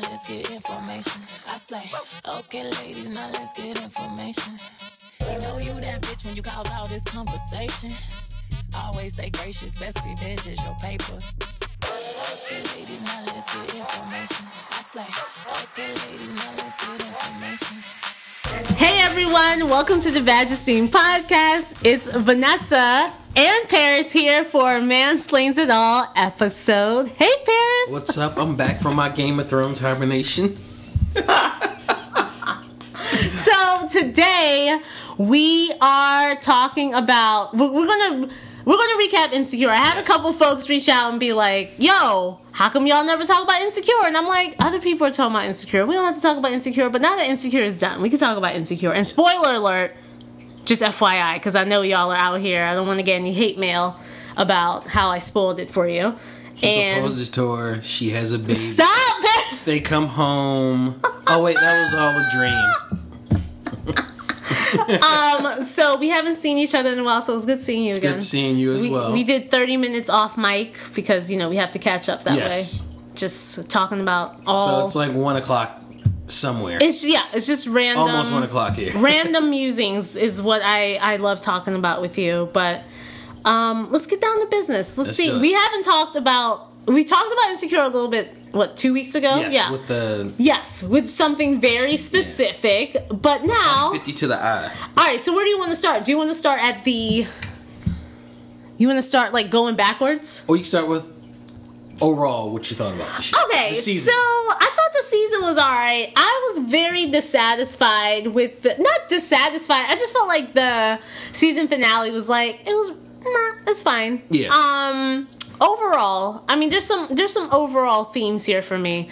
now let's get information. I slay. Okay, ladies, now let's get information. You know you that bitch when you cause all this conversation. Always stay gracious, best revenge is your paper. Okay, ladies, now let's get information. I slay. Okay, ladies, now let's get information. Hey everyone, welcome to the VagEsteem podcast. It's Vanessa and Paris here for Mansplains It All episode. Hey Paris! What's up? I'm back from my Game of Thrones hibernation. So today we are talking about we're, we're gonna we're gonna recap Insecure. I had a couple folks reach out and be like, "Yo, how come y'all never talk about Insecure?" And I'm like, "Other people are talking about Insecure. We don't have to talk about Insecure, but now that Insecure is done, we can talk about Insecure." And spoiler alert, just FYI, because I know y'all are out here. I don't want to get any hate mail about how I spoiled it for you. He and proposes to her. She has a baby. stop it. They come home. Oh wait, that was all a dream. um, so we haven't seen each other in a while, so it was good seeing you again. Good seeing you as we, well. We did 30 minutes off mic because, you know, we have to catch up that Yes. way. Just talking about all. So it's like one o'clock somewhere. it's yeah, it's just random. Almost one o'clock here. random musings is what I I love talking about with you. But um, let's get down to business. Let's, Let's see. We haven't talked about. We talked about insecure a little bit. What two weeks ago? yes, yeah. with the yes, with something very specific. But now, fifty to the eye. all right. So where do you want to start? Do you want to start at the? You want to start like going backwards? Or you can start with overall what you thought about the show. Okay, the so I thought the season was alright. I was very dissatisfied with the not dissatisfied. I just felt like the season finale was like it was it's fine. Yeah. Um overall, I mean there's some there's some overall themes here for me.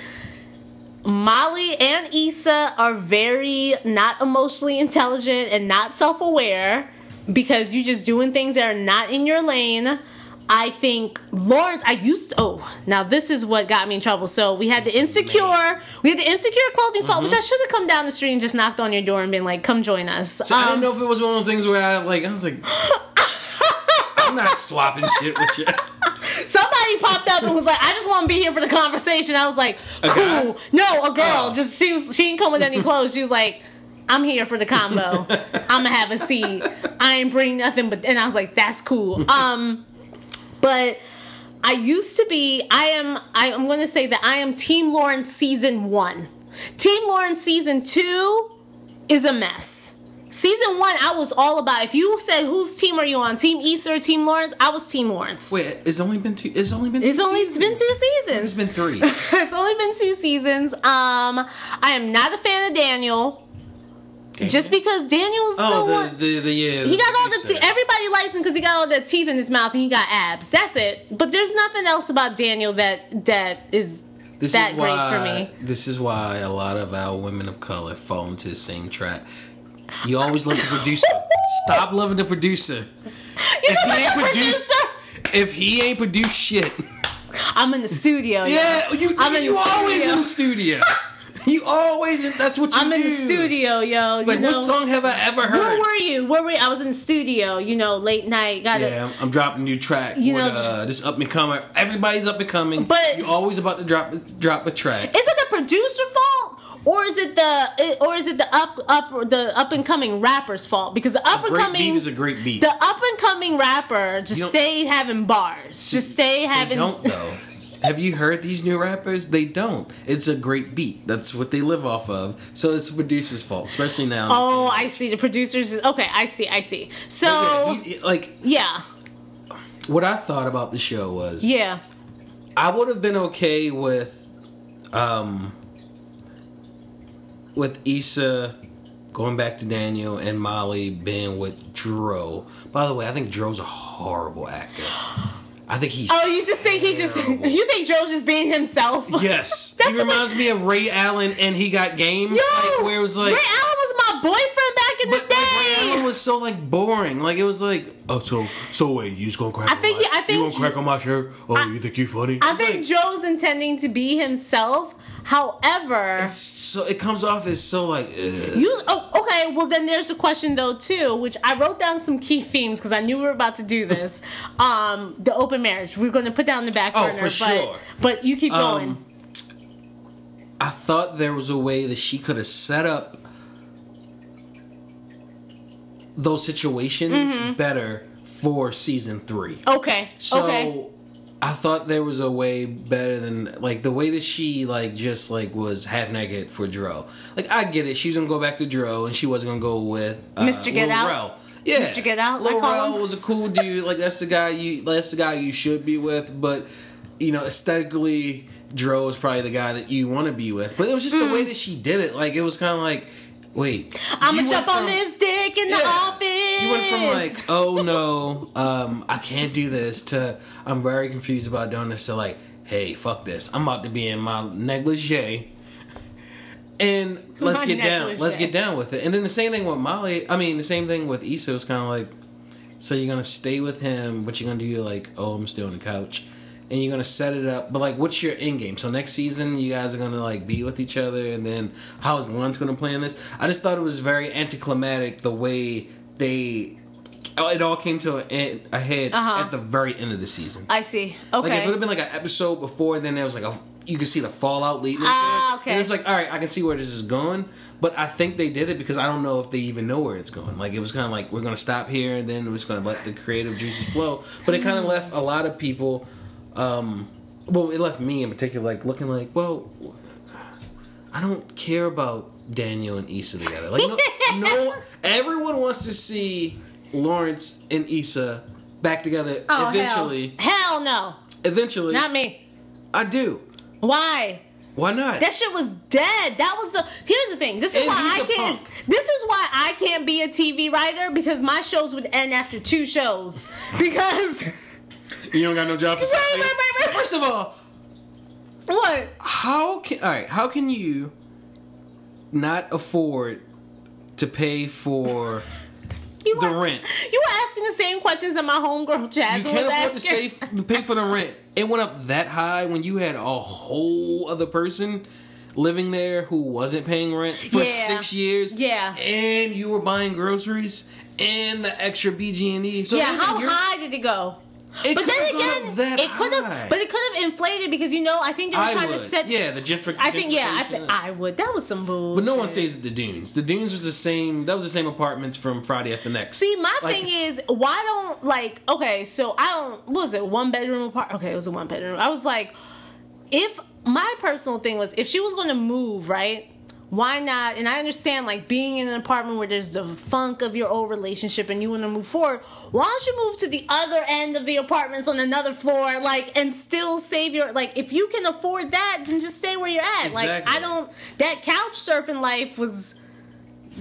Molly and Issa are very not emotionally intelligent and not self-aware because you're just doing things that are not in your lane. I think Lawrence. I used to, oh now this is what got me in trouble. So we had the insecure, we had the insecure clothing swap, which I should have come down the street and just knocked on your door and been like, "Come join us." So I Um, didn't know if it was one of those things where I like I was like I'm not swapping shit with you. somebody popped up and was like, "I just want to be here for the conversation." I was like, "Cool." No, a girl. Oh. Just she was. She didn't come with any clothes. She was like. I'm here for the combo. I'm gonna have a seat. I ain't bring nothing but and I was like, that's cool. Um but I used to be I am I, I'm gonna say that I am Team Lawrence season one. Team Lawrence season two is a mess. Season one, I was all about if you said whose team are you on? Team Issa, Team Lawrence, I was Team Lawrence. Wait, it's only been two it's only been It's only seasons. been two seasons. It's been three. it's only been two seasons. Um, I am not a fan of Daniel. Just because Daniel's oh, the one, the, the, the, yeah. He got all the Easter. te- everybody likes him because he got all the teeth in his mouth and he got abs. That's it. But there's nothing else about Daniel that that is This that is great why, for me. This is why a lot of our women of color fall into the same trap. You always love the producer. Stop loving the producer. If he ain't about the produced, if he ain't produced shit, I'm in the studio. yo. yeah, you, I'm in you always studio. in the studio. You always, that's what you do. I'm in the studio, yo. You Like, know. what song have I ever heard? Where were you? Where were you? I was in the studio. You know, late night. Got Yeah, I'm, I'm dropping a new track. You uh, You know- know, this up and coming. Everybody's up and coming. But- you're always about to drop drop a track. Is it the producer fault? Or is it the eh, or is it the up up the up and coming rapper's fault? Because the up and coming is a great beat. the up and coming rapper just stay having bars. Just stay They having don't though. Have you heard these new rappers? They don't. It's a great beat. That's what they live off of. So it's the producer's fault, especially now. Oh, I see. The producers is okay, I see, I see. So like yeah. what I thought about the show was, Yeah. I would have been okay with, um, with Issa going back to Daniel and Molly being with Dro. By the way, I think Dro's a horrible actor. I think he's Oh, you just think he just you think Dro's just being himself? Yes, he reminds me of Ray Allen, and he got game. Yo, like, where it was like, Ray Allen was my boyfriend back in but the like, Ray day. Allen was so like boring. Like it was like, oh, so so wait, you just gonna crack? I on think my, he- I think you gonna crack on my shirt? Oh, you think you funny? I It's think like- Dro's intending to be himself. However, so it comes off as so like, ugh. You oh okay. Well, then there's a question though too, which I wrote down some key themes because I knew we were about to do this. Um, the open marriage. We're going to put down the back Oh, for but sure. but you keep going. Um, I thought there was a way that she could have set up those situations better for season three. Okay. So okay. I thought there was a way better than like the way that she like just like was half naked for Dro. Like I get it, she was gonna go back to Dro and she wasn't gonna go with uh, Mr. Get Lil Out? Rel. Yeah, Mr. Get Out, Lil Rel was a cool dude. Like that's the guy you that's the guy you should be with. But you know, aesthetically, Dro is probably the guy that you want to be with. But it was just the way that she did it. Like it was kind of like, wait, I'ma jump on this dick in the office. You went from like, oh no, um, I can't do this to I'm very confused about doing this to like, hey, fuck this. I'm about to be in my negligee. And let's My get down. Let's get down with it. And then the same thing with Molly. I mean, the same thing with Issa was kind of like, so you're gonna stay with him, but you're gonna do like, oh, I'm still on the couch, and you're gonna set it up. But like, what's your end game? So next season, you guys are gonna like be with each other, and then how is Lawrence gonna play in this? I just thought it was very anticlimactic the way they. oh, It all came to a, end, a head Uh-huh. at the very end of the season. I see. Okay, like if it would have been like an episode before, then there was like a you could see the fallout leading. Ah, okay. And it's like all right, I can see where this is going, but I think they did it because I don't know if they even know where it's going. Like it was kind of like we're gonna stop here and then we're just gonna let the creative juices flow. But it kind of left a lot of people. Um Well, it left me in particular like looking like, well, I don't care about Daniel and Issa together. Like no, no, everyone wants to see Lawrence and Issa back together oh eventually. hell. Hell no. Eventually, Not me. I do. Why? Why not? That shit was dead. That was a. Here's the thing. This is And why I can't. punk. This is why I can't be a TV writer because my shows would end after two shows. Because you don't got no job for Wait, wait, wait, wait. First of all, what? how can all right? How can you not afford to pay for You the were, rent? You were asking the same questions that my homegirl Jasmine You can't was afford to stay to pay for the rent. It went up that high when you had a whole other person living there who wasn't paying rent for Yeah. six years. Yeah. and you were buying groceries and the extra BG and E. So yeah, how high did it go? It but then again, it could have, but it could have inflated because you know I think they were I trying would. to set. yeah, the gentrification. I think yeah, I think I would. That was some bullshit. But no one stays at the Dunes. The Dunes was the same. That was the same apartments from Friday After Next. See, my Like- thing is, why don't like okay? So I don't. What was it? One bedroom apartment? Okay, it was a one bedroom. I was like, if my personal thing was if she was going to move, right? Why not? And I understand like being in an apartment where there's the funk of your old relationship and you want to move forward. Why don't you move to the other end of the apartments on another floor, like, and still save your like? If you can afford that, then just stay where you're at. Like, I don't. That couch surfing life was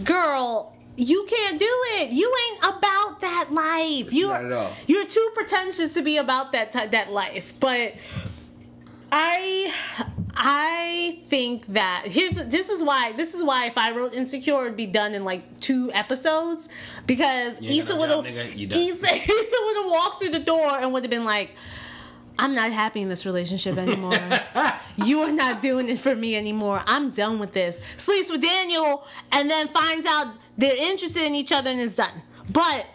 girl, you can't do it. You ain't about that life. You Not at all. You're too pretentious to be about that ty- that life. But I I think that here's this is why this is why if I wrote Insecure it'd be done in like two episodes because You Issa would have job, nigga. You done. Issa, Issa would have walked through the door and would have been like. I'm not happy in this relationship anymore. you are not doing it for me anymore. I'm done with this. Sleeps with Daniel and then finds out they're interested in each other and it's done. But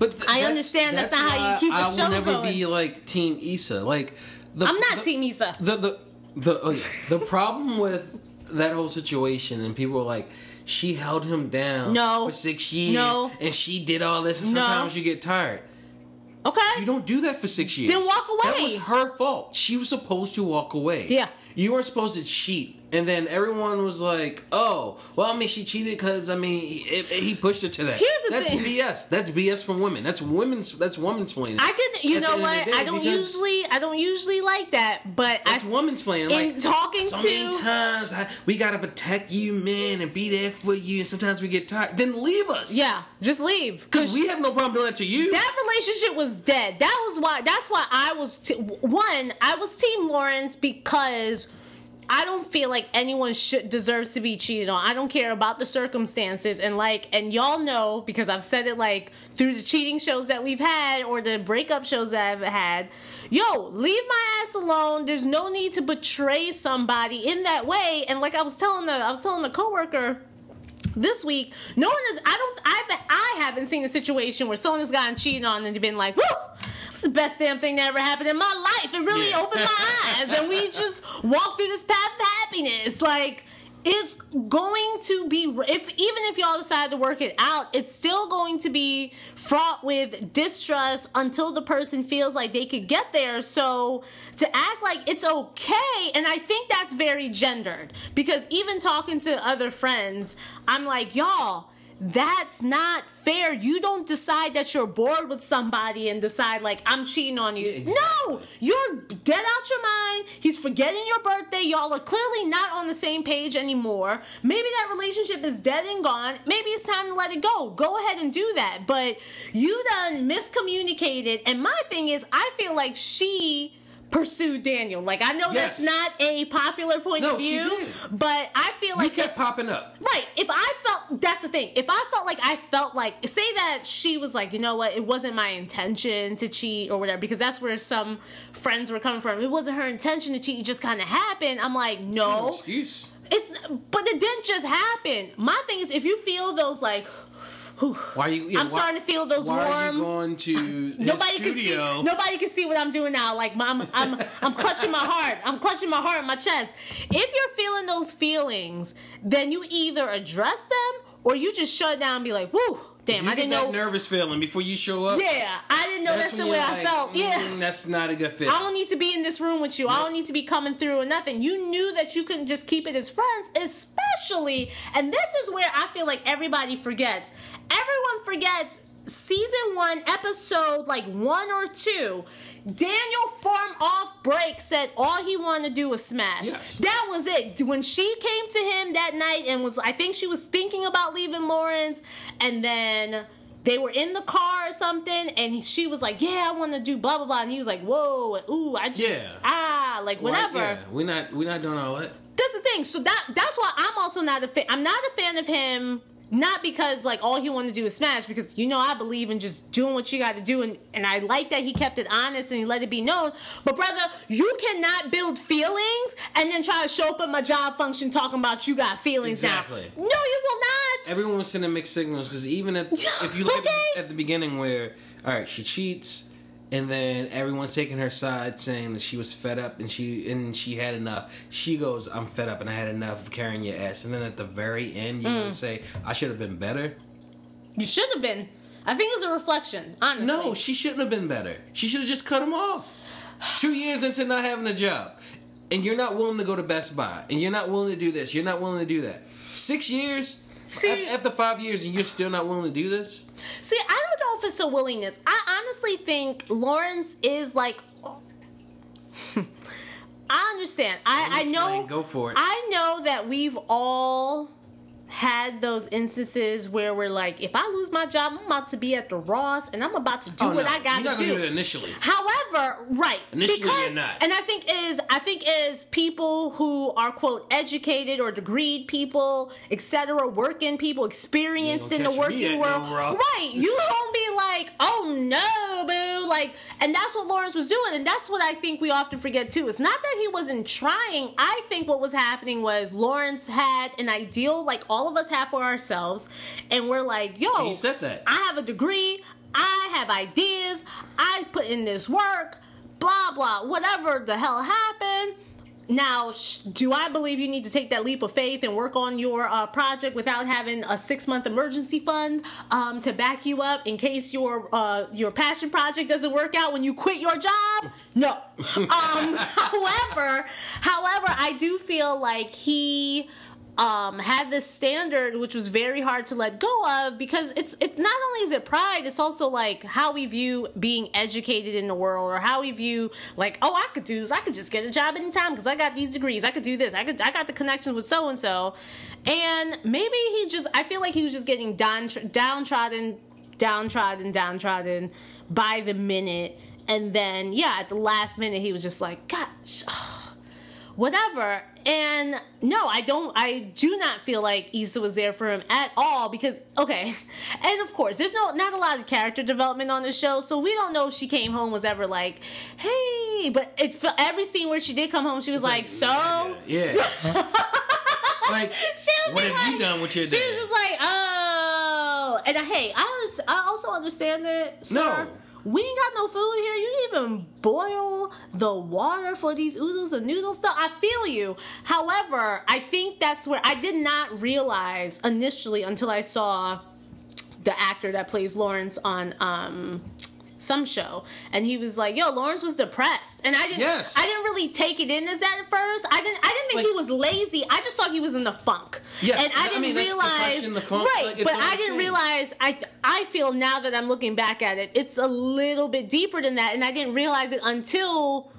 But th- I that's- understand that's not how you keep a I show I will never going. be like Team Issa. Like the, I'm not the, Team Issa. The the the oh yeah. the problem with that whole situation and people are like. She held him down No. for six years, No. and she did all this. And No. sometimes you get tired. Okay. You don't do that for six years. Then walk away. That was her fault. She was supposed to walk away. Yeah. You weren't supposed to cheat. And then everyone was like, "Oh, well, I mean, she cheated because I mean, he, he pushed her to that." Here's the that's thing. BS. That's BS from women. That's women's. That's woman's playing. I can, you At know what? day, I don't usually, I don't usually like that, but That's I, woman's playing. in Like talking so to- many times, I, we gotta protect you, men, and be there for you. And sometimes we get tired. Then leave us. yeah, just leave because we have no problem doing that to you. that relationship was dead. That was why. That's why I was t- one. I was Team Lawrence because I don't feel like anyone should deserves to be cheated on. I don't care about the circumstances and like and y'all know because I've said it like through the cheating shows that we've had or the breakup shows that I've had. Yo, leave my ass alone. There's no need to betray somebody in that way. And like I was telling the I was telling the coworker this week, no one is. I don't. I've. I haven't seen a situation where someone has gotten cheated on and been like, "Woo, it's the best damn thing that ever happened in my life. It really Yeah. opened my eyes." And we just walked through this path of happiness. Like it's going to be if even if y'all decide to work it out, it's still going to be fraught with distrust until the person feels like they could get there. So to act like it's okay, and I think that's very gendered because even talking to other friends, I'm like, y'all that's not fair. You don't decide that you're bored with somebody and decide like I'm cheating on you. Exactly. No, you're dead out your mind. He's forgetting your birthday. Y'all are clearly not on the same page anymore. Maybe that relationship is dead and gone. Maybe it's time to let it go. Go ahead and do that. But you done miscommunicated. And my thing is, I feel like she pursued Daniel. Like I know Yes. that's not a popular point No, of view, but I feel You like kept popping up. Right. If I felt that's the thing. If I felt like I felt like say that she was like, you know what, it wasn't my intention to cheat or whatever, because that's where some friends were coming from. It wasn't her intention to cheat, it just kinda happened. I'm like, no. excuse. It's but it didn't just happen. My thing is if you feel those like whew, Why are you? yeah, I'm why- starting to feel those Why are warm you going to Nobody can see. studio? Nobody can see what I'm doing now. Like I'm, I'm, I'm clutching my heart. I'm clutching my heart my chest. If you're feeling those feelings, then you either address them or you just shut down and be like, "Woo, damn, you I didn't get know." that nervous feeling before you show up. yeah, I didn't know that's, the way I like, felt. Yeah. "Mm, that's not a good fit. I don't need to be in this room with you. I don't need to be coming through or nothing. You knew that you couldn't just keep it as friends, especially, and this is where I feel like everybody forgets. Everyone forgets season one, episode like one or two. Daniel form off break said all he wanted to do was smash. Yes. That was it. When she came to him that night and was, I think she was thinking about leaving Lawrence, and then they were in the car or something, and she was like, "Yeah, I want to do blah blah blah," and he was like, "Whoa, ooh, I just Yeah. ah, like whatever." yeah, we're not. We're not doing all that. That's the thing. So that that's why I'm also not a fan. I'm not a fan of him. Not because like all he wanted to do is smash, because you know I believe in just doing what you got to do, and and I like that he kept it honest and he let it be known. But brother, you cannot build feelings and then try to show up at my job function talking about you got feelings Exactly. now. No, you will not. Everyone was sending mixed signals because even if if you look Okay. at, at the beginning where all right she cheats and then everyone's taking her side saying that she was fed up and she and she had enough. She goes i'm fed up and i had enough of carrying your ass. And then at the very end you're Mm. gonna say i should have been better. You should have been. I think it was a reflection. Honestly, no she shouldn't have been better. She should have just cut him off. Two years into not having a job. And you're not willing to go to best buy. And you're not willing to do this. You're not willing to do that. Six years See- after five years and you're still not willing to do this See, I don't know if it's a willingness. I honestly think Lawrence is like. I understand. I, I know. Go for it. I know that we've all had those instances where we're like, if I lose my job, I'm about to be at the Ross and I'm about to do Oh, what no. I got to do. do it initially. However, right. Initially, because, you're not. And I think is I think is people who are quote educated or degreed people, etc., working people, experienced in the gonna catch me working world. no Right. You don't be like, oh no, boo. Like and that's what Lawrence was doing. And that's what I think we often forget too. It's not that he wasn't trying. I think what was happening was Lawrence had an ideal like all of us have for ourselves. And we're like, yo, He said that. I have a degree. I have ideas. I put in this work. Blah blah. Whatever the hell happened. Now, sh- do I believe you need to take that leap of faith and work on your uh, project without having a six month emergency fund um, to back you up in case your uh, your passion project doesn't work out when you quit your job? No. um, however, however, I do feel like he um, had this standard which was very hard to let go of because it's it's not only is it pride it's also like how we view being educated in the world or how we view like oh I could do this. I could just get a job anytime because I got these degrees. I could do this. I could I got the connections with so and so and maybe he just I feel like he was just getting down downtrodden downtrodden downtrodden by the minute. And then yeah at the last minute he was just like gosh whatever. And no, I don't. I do not feel like Issa was there for him at all because okay, and of course, there's no not a lot of character development on the show, so we don't know if she came home was ever like, hey. But it every scene where she did come home, she was like, so. Yeah. like, She would what have you done with your She was just like, oh, and I, hey, I, I also understand it. Sir. No. We ain't got no food here. You even boil the water for these oodles and noodles. No, I feel you. However, I think that's where I did not realize initially until I saw the actor that plays Lawrence on um some show and he was like yo lawrence was depressed and i didn't Yes. i didn't really take it in as that at first i didn't i didn't think Like- he was lazy i just thought he was in the funk Yes, and i I didn't mean, realize depression, funk, right like, but i didn't realize i i feel now that i'm looking back at it it's a little bit deeper than that and i didn't realize it until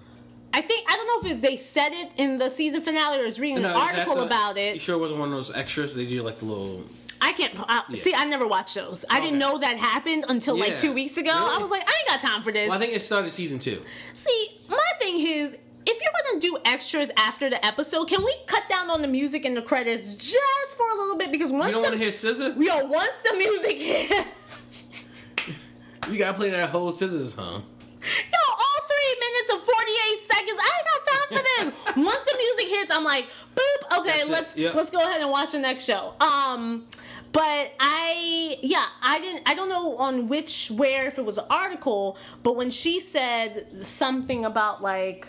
I think I don't know if they said it in the season finale or I was reading No, an article the- about You it. sure it wasn't one of those extras? They do like the little. I can't I, see. I never watched those. I didn't know that happened until like two weeks ago. I was like, I ain't got time for this. Well, I think it started season two. See, my thing is, if you're gonna do extras after the episode, can we cut down on the music and the credits just for a little bit? Because once You don't want to hear scissor? yo, once the music hits, You gotta play that whole scissors, huh? yo, all three minutes and forty eight seconds, I ain't got time for this. once the music hits, I'm like, boop, okay, That's let's yeah. let's go ahead and watch the next show. Um. But I, yeah, I didn't, I don't know on which, where, if it was an article, but when she said something about like,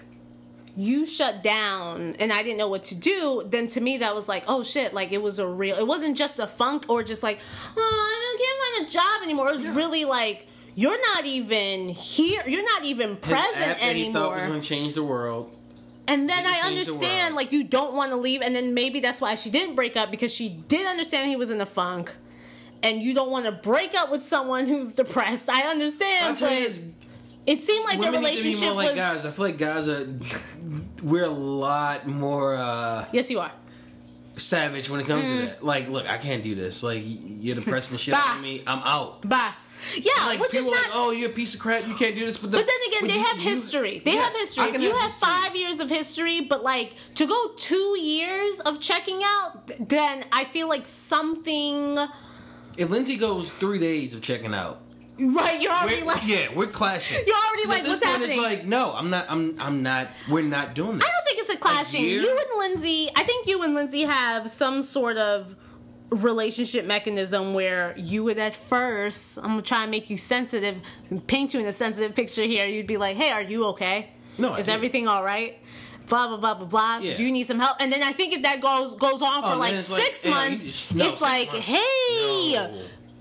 you shut down and I didn't know what to do, then to me that was like, oh shit, like it was a real, it wasn't just a funk or just like, oh, I can't find a job anymore. It was really like, you're not even here, you're not even His present that he thought was gonna change the world. And then I change the understand, like, you don't want to leave, and then maybe that's why she didn't break up because she did understand he was in a funk. And you don't want to break up with someone who's depressed. I understand, but you, this, it seemed like the women need to be relationship more like was. guys. I feel like guys are. We're a lot more uh, Yes, you are. savage when it comes Mm. to that. Like, look, I can't do this. Like, you're depressing the shit out of me. I'm out. Bye. Yeah, Like which is not. are like, oh, you're a piece of crap. You can't do this. But, the, But then again, but they you- have you- history. They Yes, have history. If you have five years of history, but like to go two years of checking out, then I feel like something. If Lindsay goes three days of checking out, Right, you're already we're, like. yeah, we're clashing. You're already like, what's happening? It's like, no, I'm not. I'm. I'm not. We're not doing this. I don't think it's a clashing. year? you and Lindsay, I think you and Lindsay have some sort of relationship mechanism where you would at first, I'm gonna try and make you sensitive, paint you in a sensitive picture here. You'd be like, "Hey, are you okay? No, is everything all right?" Blah blah blah blah blah. Yeah. Do you need some help? And then I think if that goes goes on for Oh, like like, six you months, no, it's six like, months. "Hey, No.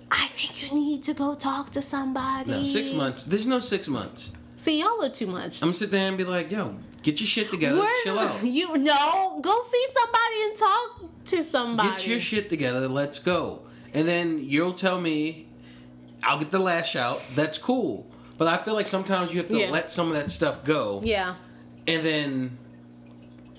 I think you need to go talk to somebody." No, six months. There's no six months. See, y'all are too much. I'm gonna sit there and be like, yo, get your shit together, Where- chill out. You no, go see somebody and talk to somebody. Get your shit together, let's go. And then you'll tell me, I'll get the lash out. That's cool. But I feel like sometimes you have to Yeah. let some of that stuff go, yeah. and then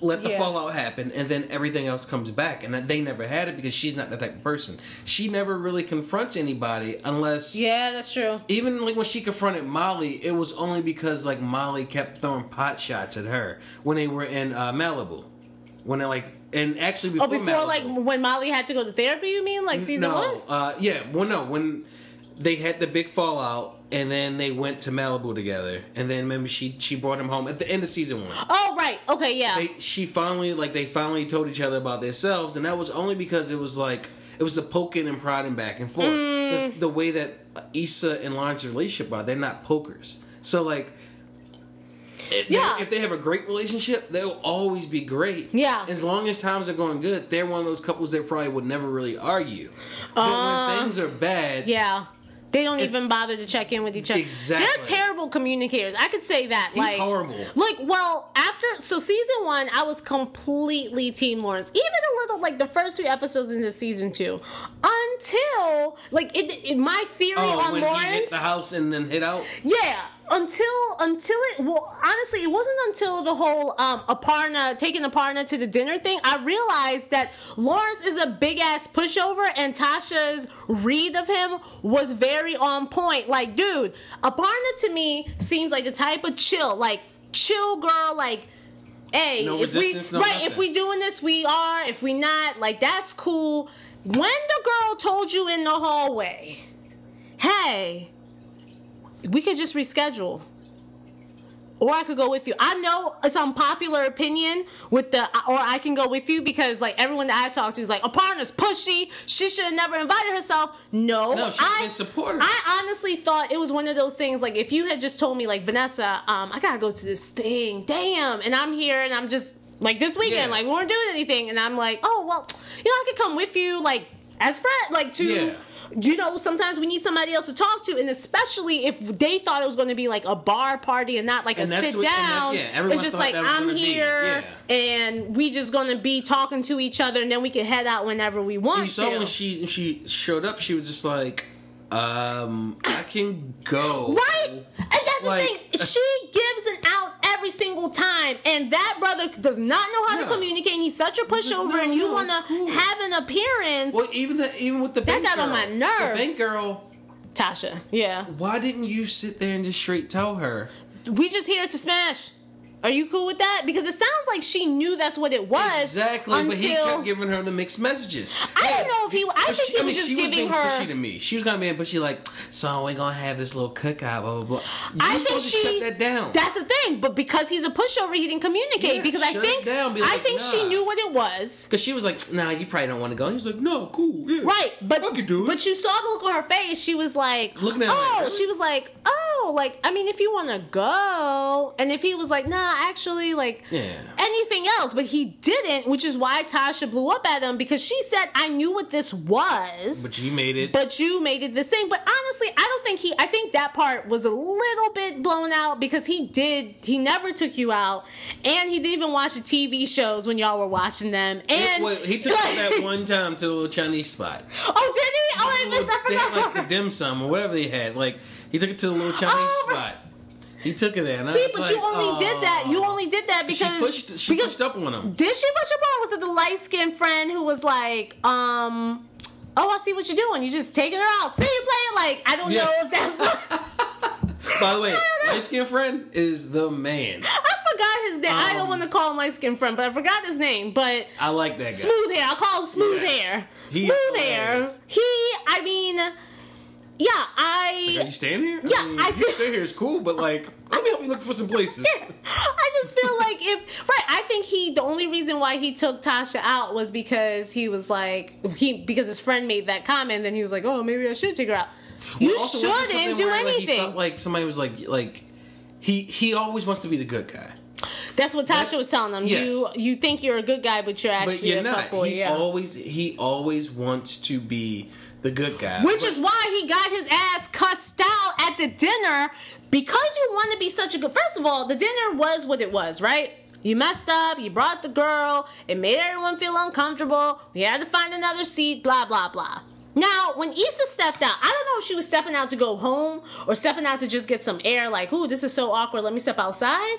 let the Yeah. fallout happen, and then everything else comes back. And they never had it because she's not the type of person. She never really confronts anybody unless Yeah, that's true. even like when she confronted Molly, it was only because like Molly kept throwing pot shots at her when they were in uh, Malibu. When they like, and actually before, Oh, before Malibu, like when Molly had to go to therapy, you mean like season no, one? uh, yeah, well, no, when they had the big fallout, and then they went to Malibu together, and then maybe she she brought him home at the end of season one. Oh, right. Okay, yeah. They, she finally like they finally told each other about themselves, and that was only because it was like it was the poking and prodding back and forth. Mm. The, the way that Issa and Lawrence's relationship are, they're not pokers. So like. If, Yeah. if they have a great relationship, they'll always be great. Yeah. As long as times are going good, they're one of those couples that probably would never really argue. But Uh, when things are bad, yeah. They don't It's- even bother to check in with each other. Exactly. They're terrible communicators. I could say that. He's like horrible. Like, well, after so season one, I was completely Team Lawrence. Even a little like the first few episodes into season two, until like it. it my theory oh, on Lawrence. hit the house and then hit out. Yeah, until until it well honestly it wasn't until the whole um Aparna taking Aparna to the dinner thing I realized that Lawrence is a big ass pushover and Tasha's read of him was very on point. Like, dude, Aparna to me seems like the type of chill, like chill girl, like hey, No if we no right, nothing. if we doing this, we are. If we not, like that's cool. When the girl told you in the hallway, hey, we could just reschedule. or I could go with you. I know it's unpopular opinion with the, or I can go with you because like everyone that I talk to is like, Aparna's pushy. She should have never invited herself. No, No, she's I, been supportive. I honestly thought it was one of those things. Like if you had just told me like Vanessa, um, I gotta go to this thing. Damn, and I'm here and I'm just like this weekend, Yeah. like we weren't doing anything, and I'm like, oh well, you know, I could come with you, like as friend, like to. Yeah. You know, sometimes we need somebody else to talk to, and especially if they thought it was going to be like a bar party and not like And a sit what- and that- down. yeah, it's just like I'm here, and we just going to be talking to each other, and then we can head out whenever we want You saw to. when she she showed up, she was just like, um, I can go. Right? And that's Like- the thing. She gives an out every single time. And that brother does not know how Yeah. to communicate. And he's such a pushover. No, and you no, want to cool. have an appearance. Well, even the even with the bank got on my nerves. The bank girl. Tasha, yeah. Why didn't you sit there and just straight tell her? We just here to smash. Are you cool with that? Because it sounds like she knew that's what it was. Exactly, Until but he kept giving her the mixed messages. I don't know if he- I think he was just she giving being her- pushy to me. She was kind of being pushy, like, so we're gonna have this little cookout, blah blah blah. You I think supposed she. to shut that down. That's the thing. But because he's a pushover, he didn't communicate. Yeah, because I think down, be I like, think she knew what it was. Because she was like, nah, you probably don't want to go. He was like, no, cool, yeah. Right, but I could do it. but you saw the look on her face. She was like, Looking at oh, like, really? she was like, oh, like I mean, if you want to go, and if he was like, nah, actually, like Yeah. anything else, but he didn't, which is why Tasha blew up at him because she said, I knew what this was. But you made it. But you made it the same. But honestly, I don't think he. I think that part was a little bit blown out because he did. He never took you out, and he didn't even watch the TV shows when y'all were watching them. And Well, he took her that one time to the little Chinese spot. Oh, did he? Oh, I missed. I forgot. they had like the dim sum or whatever they had. Like he took it to the little oh Chinese Oh, spot. He took it there. See, but like, you only did that. You only did that because she pushed. She because, pushed up on him. Did she push up on? Was it the light skinned friend who was like, um, oh, I see what you're doing. You're just taking her out. See you playing. Like, I don't Yeah. know if that's. By the way, light skinned friend is the man. I forgot his name. I don't Um, want to call him light skinned friend, but I forgot his name. But I like that guy. smooth hair. I'll call him smooth hair. He smooth hair. He. I mean, yeah. I. Are you staying here? Yeah, mean, I you feel- stay here is cool, but like, let me help you look for some places. I just feel like if right, I think he the only reason why he took Tasha out was because he was like he because his friend made that comment. Then he was like, oh, maybe I should take her out. You Well, also, shouldn't do where, like, he felt like somebody was like, like he he always wants to be the good guy, That's what Tasha That's- was telling him. yes. You you think you're a good guy, but you're actually but you're a not. fuckboy. he Yeah. always he always wants to be the good guy, Which But- is why he got his ass cussed out at the dinner because you want to be such a good. First of all, the dinner was what it was, right? You messed up. You brought the girl. It made everyone feel uncomfortable. We had to find another seat. Blah blah blah. Now, when Issa stepped out, I don't know if she was stepping out to go home or stepping out to just get some air. Like, ooh, this is so awkward. Let me step outside.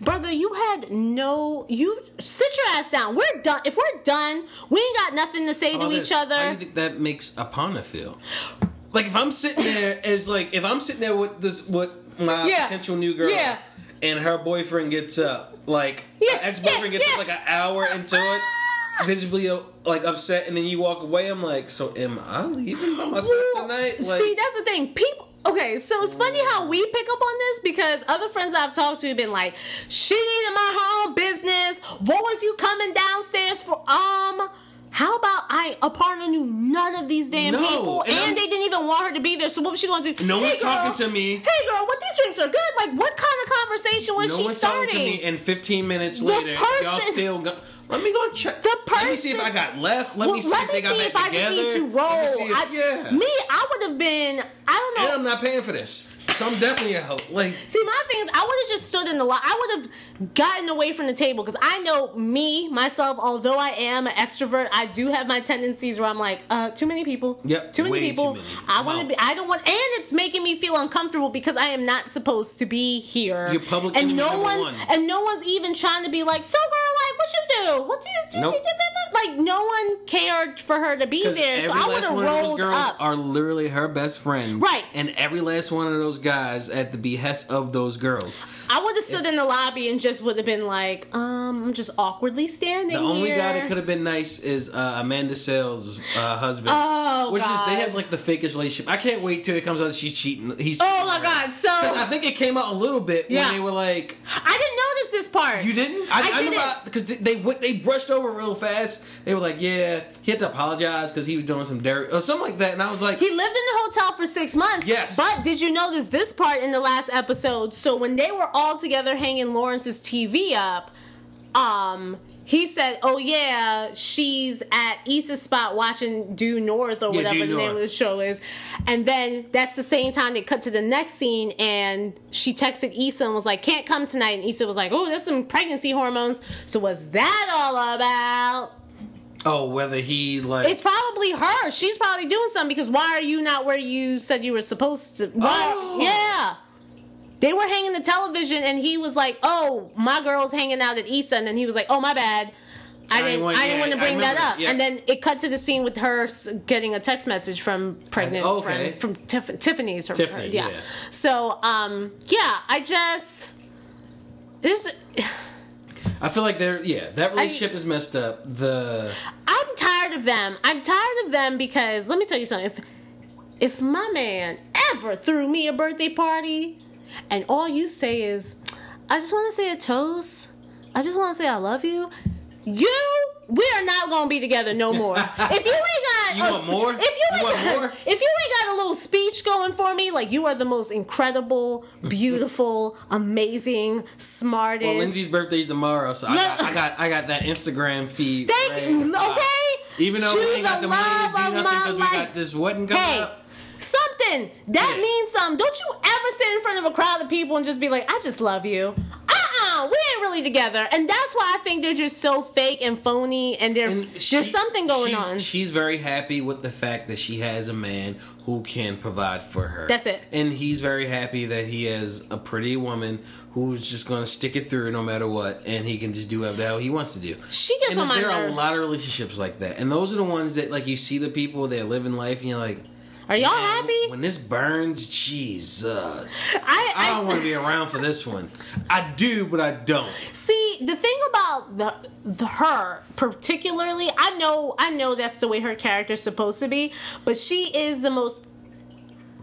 Brother, you had no. You sit your ass down. We're done. If we're done, we ain't got nothing to say to about each this? How do other. you think that makes Aparna feel? Like if I'm sitting there as like if I'm sitting there with this with my Yeah. potential new girl Yeah. and her boyfriend gets up, like Yeah, ex boyfriend gets up like an hour into it, visibly uh, like upset, and then you walk away. I'm like, so am I leaving by myself Well, tonight? Like, see, that's the thing. People. Okay, so it's funny how we pick up on this because other friends I've talked to have been like, "She needed my home business. What was you coming downstairs for?" Um, how about I? Aparna knew none of these damn No, people, and and, they didn't even want her to be there. So what was she going to do? No hey, one's talking to me. Hey, girl, what these drinks are good? Like, what kind of conversation was no she one's starting? talking to me, and 15 minutes The later, y'all still go. Let me go check. The Let me see if I got left. Let well, me see let if they got back together. Let me see if I just need to roll. Me if- I- yeah. Me, I would have been. I don't know. and I'm not paying for this, so I'm definitely a help. Like, See, my thing is, I would have just stood in the line. I would have gotten away from the table because I know me, myself, although I am an extrovert, I do have my tendencies where I'm like, uh, too many people. Yep, Too many way too people. many. I want to No. be, I don't want, and it's making me feel uncomfortable because I am not supposed to be here. You're public and no one, one. and no one's even trying to be like, so girl, like, what you do? What do you do? Nope. Like, no one cared for her to be there, so I would have one of those rolled girls up. are literally her best friends, Right. And every last one of those guys at the behest of those girls. I would have stood in the lobby and just would have been like, um, I'm just awkwardly standing The only here. guy that could have been nice is uh, Amanda Seales' uh, husband. Oh, which is they have like the fakest relationship. I can't wait till it comes out that she's cheating. He's Oh my her. God, so- I think it came out a little bit Yeah. when they were like, I didn't notice this part. "You didn't?" I, I I, didn't. because they, they went they brushed over real fast. They were like, "Yeah, he had to apologize because he was doing some dirt or something like that," and I was like, He lived in the hotel for six months. Yes. But did you notice this part in the last episode? So when they were all together hanging Lawrence's TV up, um, he said, "Oh yeah, she's at Issa's spot watching Due North or Yeah, whatever the name of the show is." And then that's the same time they cut to the next scene, and she texted Issa and was like, "Can't come tonight." And Issa was like, "Oh, there's some pregnancy hormones." So what's that all about? "Oh, whether he like." It's probably her. She's probably doing something because why are you not where you said you were supposed to? Why? Oh. Yeah. They were hanging the television and he was like, "Oh, my girl's hanging out at Issa," and then he was like, "Oh, my bad." I I didn't. want- I didn't yeah, want to bring that up. yeah. And then it cut to the scene with her getting a text message from pregnant Oh, Okay. friend from Tiff- Tiffany's. Her, Tiffany, her- yeah. yeah. So, um, yeah, I just this. I feel like they're yeah that relationship is messed up. The I'm tired of them. I'm tired of them because let me tell you something. If if my man ever threw me a birthday party and all you say is, I just want to say a toast. I just want to say I love you. You, we are not gonna be together no more. If you ain't got, You a- want more? If you, You want got, more? if you ain't got a little speech going for me, like you are the most incredible, beautiful, amazing, smartest. well, Lindsay's birthday's tomorrow, so I got I got I got that Instagram feed. Thank ready. you. Mm, okay. Even though She's we ain't got the money to do nothing because we got this wedding coming Hey, up. something that Yeah. means something. Don't you ever sit in front of a crowd of people and just be like, "I just love you." Uh-uh, we ain't really together, and that's why I think they're just so fake and phony, and they're, And there's something going she's, on. She's very happy with the fact that she has a man who can provide for her. That's it. And he's very happy that he has a pretty woman who's just going to stick it through no matter what, and he can just do whatever the hell he wants to do. She gets and on my there are a lot of relationships like that, and those are the ones that like you see the people that live in life, and you're like, Are y'all "Man, happy? when this burns? Jesus, I, I don't want to be around for this one. I do, but I don't. See, the thing about the, the her particularly, I know I know that's the way her character's supposed to be, but she is the most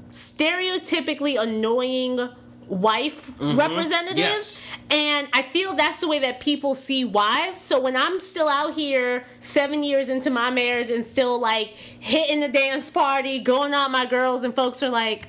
stereotypically annoying wife representative. Yes. And I feel that's the way that people see wives. So when I'm still out here seven years into my marriage and still like hitting the dance party, going out my girls, and folks are like,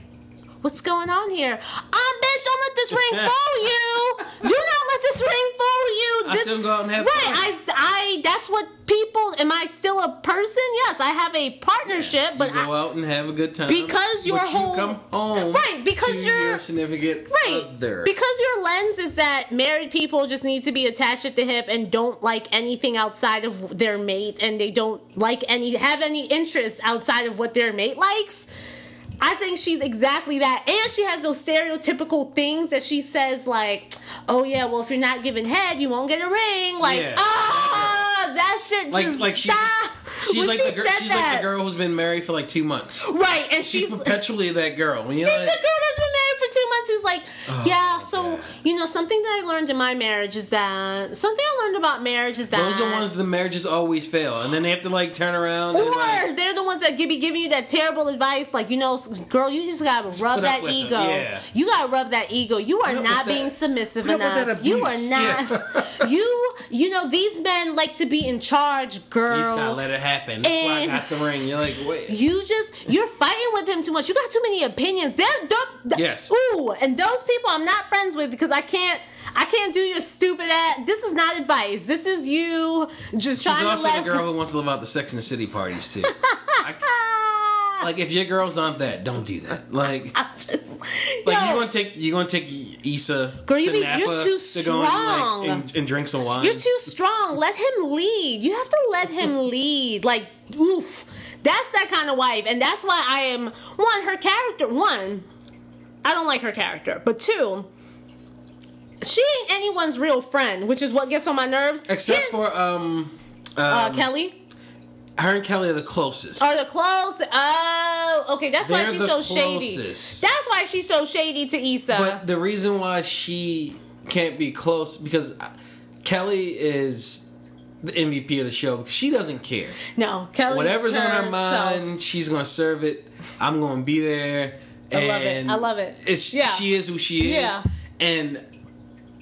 What's going on here? Um, bitch, don't let this ring fool you. Do not let this ring fool you. I This- still go out and have right, fun. I, I, that's what people. Am I still a person? Yes, I have a partnership, but you go I, out and have a good time Because your but whole- you come home Right, because to you're- your significant Right. other. Because your lens is that married people just need to be attached at the hip and don't like anything outside of their mate and they don't like any have any interest outside of what their mate likes. I think she's exactly that. And she has those stereotypical things that she says like, "Oh yeah, well if you're not giving head, you won't get a ring." Like, Yeah. ah, that shit like just like she's stop. she's like she the girl she's that. like the girl who's been married for like two months. Right, and She's, she's perpetually that girl. When you're She's like, the girl that's for two months he was like, oh yeah, so, God. you know, something that I learned in my marriage is that, something I learned about marriage is that. those are the ones the marriages always fail, and then they have to like turn around. and, or like, they're the ones that give, be giving you that terrible advice, like you know, girl, you just gotta rub that ego. yeah. You gotta rub that ego. You are not being that- submissive enough. You are not. you, you know, these men like to be in charge, you just girl. gotta let it happen. That's why I got the ring. You're like, wait. You just you're fighting with him too much. You got too many opinions. They're, they're, Yes. Ooh, and those people I'm not friends with because I can't. I can't do your stupid ass. This is not advice. This is you just She's trying also to the let. girl who wants to live out the Sex and the City parties too. I, like if your girls aren't that, don't do that. Like. I'm just. Like yo, you gonna take you gonna take Issa Girl, you to be- Napa you're too to go and, like, strong. and, and drink some wine. You're too strong. Let him lead. You have to let him lead. Like, oof. That's that kind of wife. And that's why I am, one, her character, one, I don't like her character. But two, she ain't anyone's real friend, which is what gets on my nerves. Except Here's- for um, uh, um, Kelly. her and Kelly are the closest. Are the close? Oh, okay. That's why They're she's the so shady. That's why she's so shady to Issa. But the reason why she can't be close because Kelly is the MVP of the show because she doesn't care. no, Kelly. Whatever's on her mind, she's gonna serve it. I'm gonna be there. I love it. I love it. It's Yeah. she is who she is, Yeah. and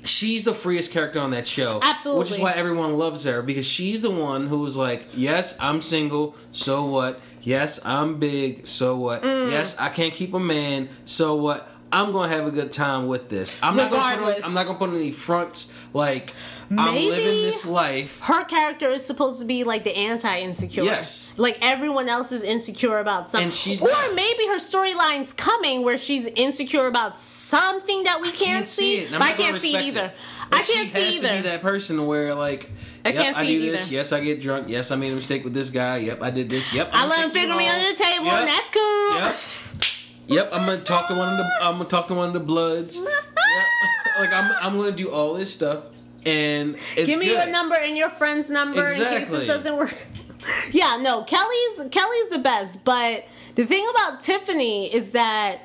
she's the freest character on that show. Absolutely. which is why everyone loves her because she's the one who's like, yes, I'm single, so what? Yes, I'm big, so what? Mm. Yes, I can't keep a man, so what? I'm gonna have a good time with this. I'm not gonna put on, I'm not gonna put any fronts like I'm living this life. her character is supposed to be like the anti-insecure. Yes. Like everyone else is insecure about something. And she's or not. maybe her storyline's coming where she's insecure about something that we can't, see. it. I can't see it either. it. I can't see either. To be that person where like, I yep, can't I see do this. Yes, I get drunk. Yes, I made a mistake with this guy. Yep, I did this. Yep, I I'm let him figure me under the table, Yep. and that's cool. Yep. Yep, I'm gonna talk to one of the. I'm gonna talk to one of the Bloods. Like I'm, I'm gonna do all this stuff, and it's Give me good. your number and your friend's number in case this doesn't work. yeah, no, Kelly's Kelly's the best, but the thing about Tiffany is that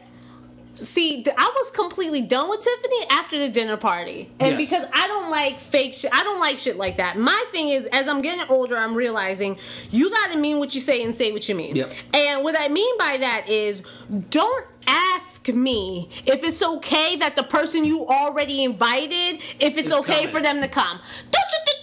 see, I was completely done with Tiffany after the dinner party. And Yes. because I don't like fake shit. I don't like shit like that. My thing is as I'm getting older, I'm realizing you got to mean what you say and say what you mean. Yep. And what I mean by that is don't ask me if it's okay that the person you already invited, if it's Is okay coming. for them to come. Don't you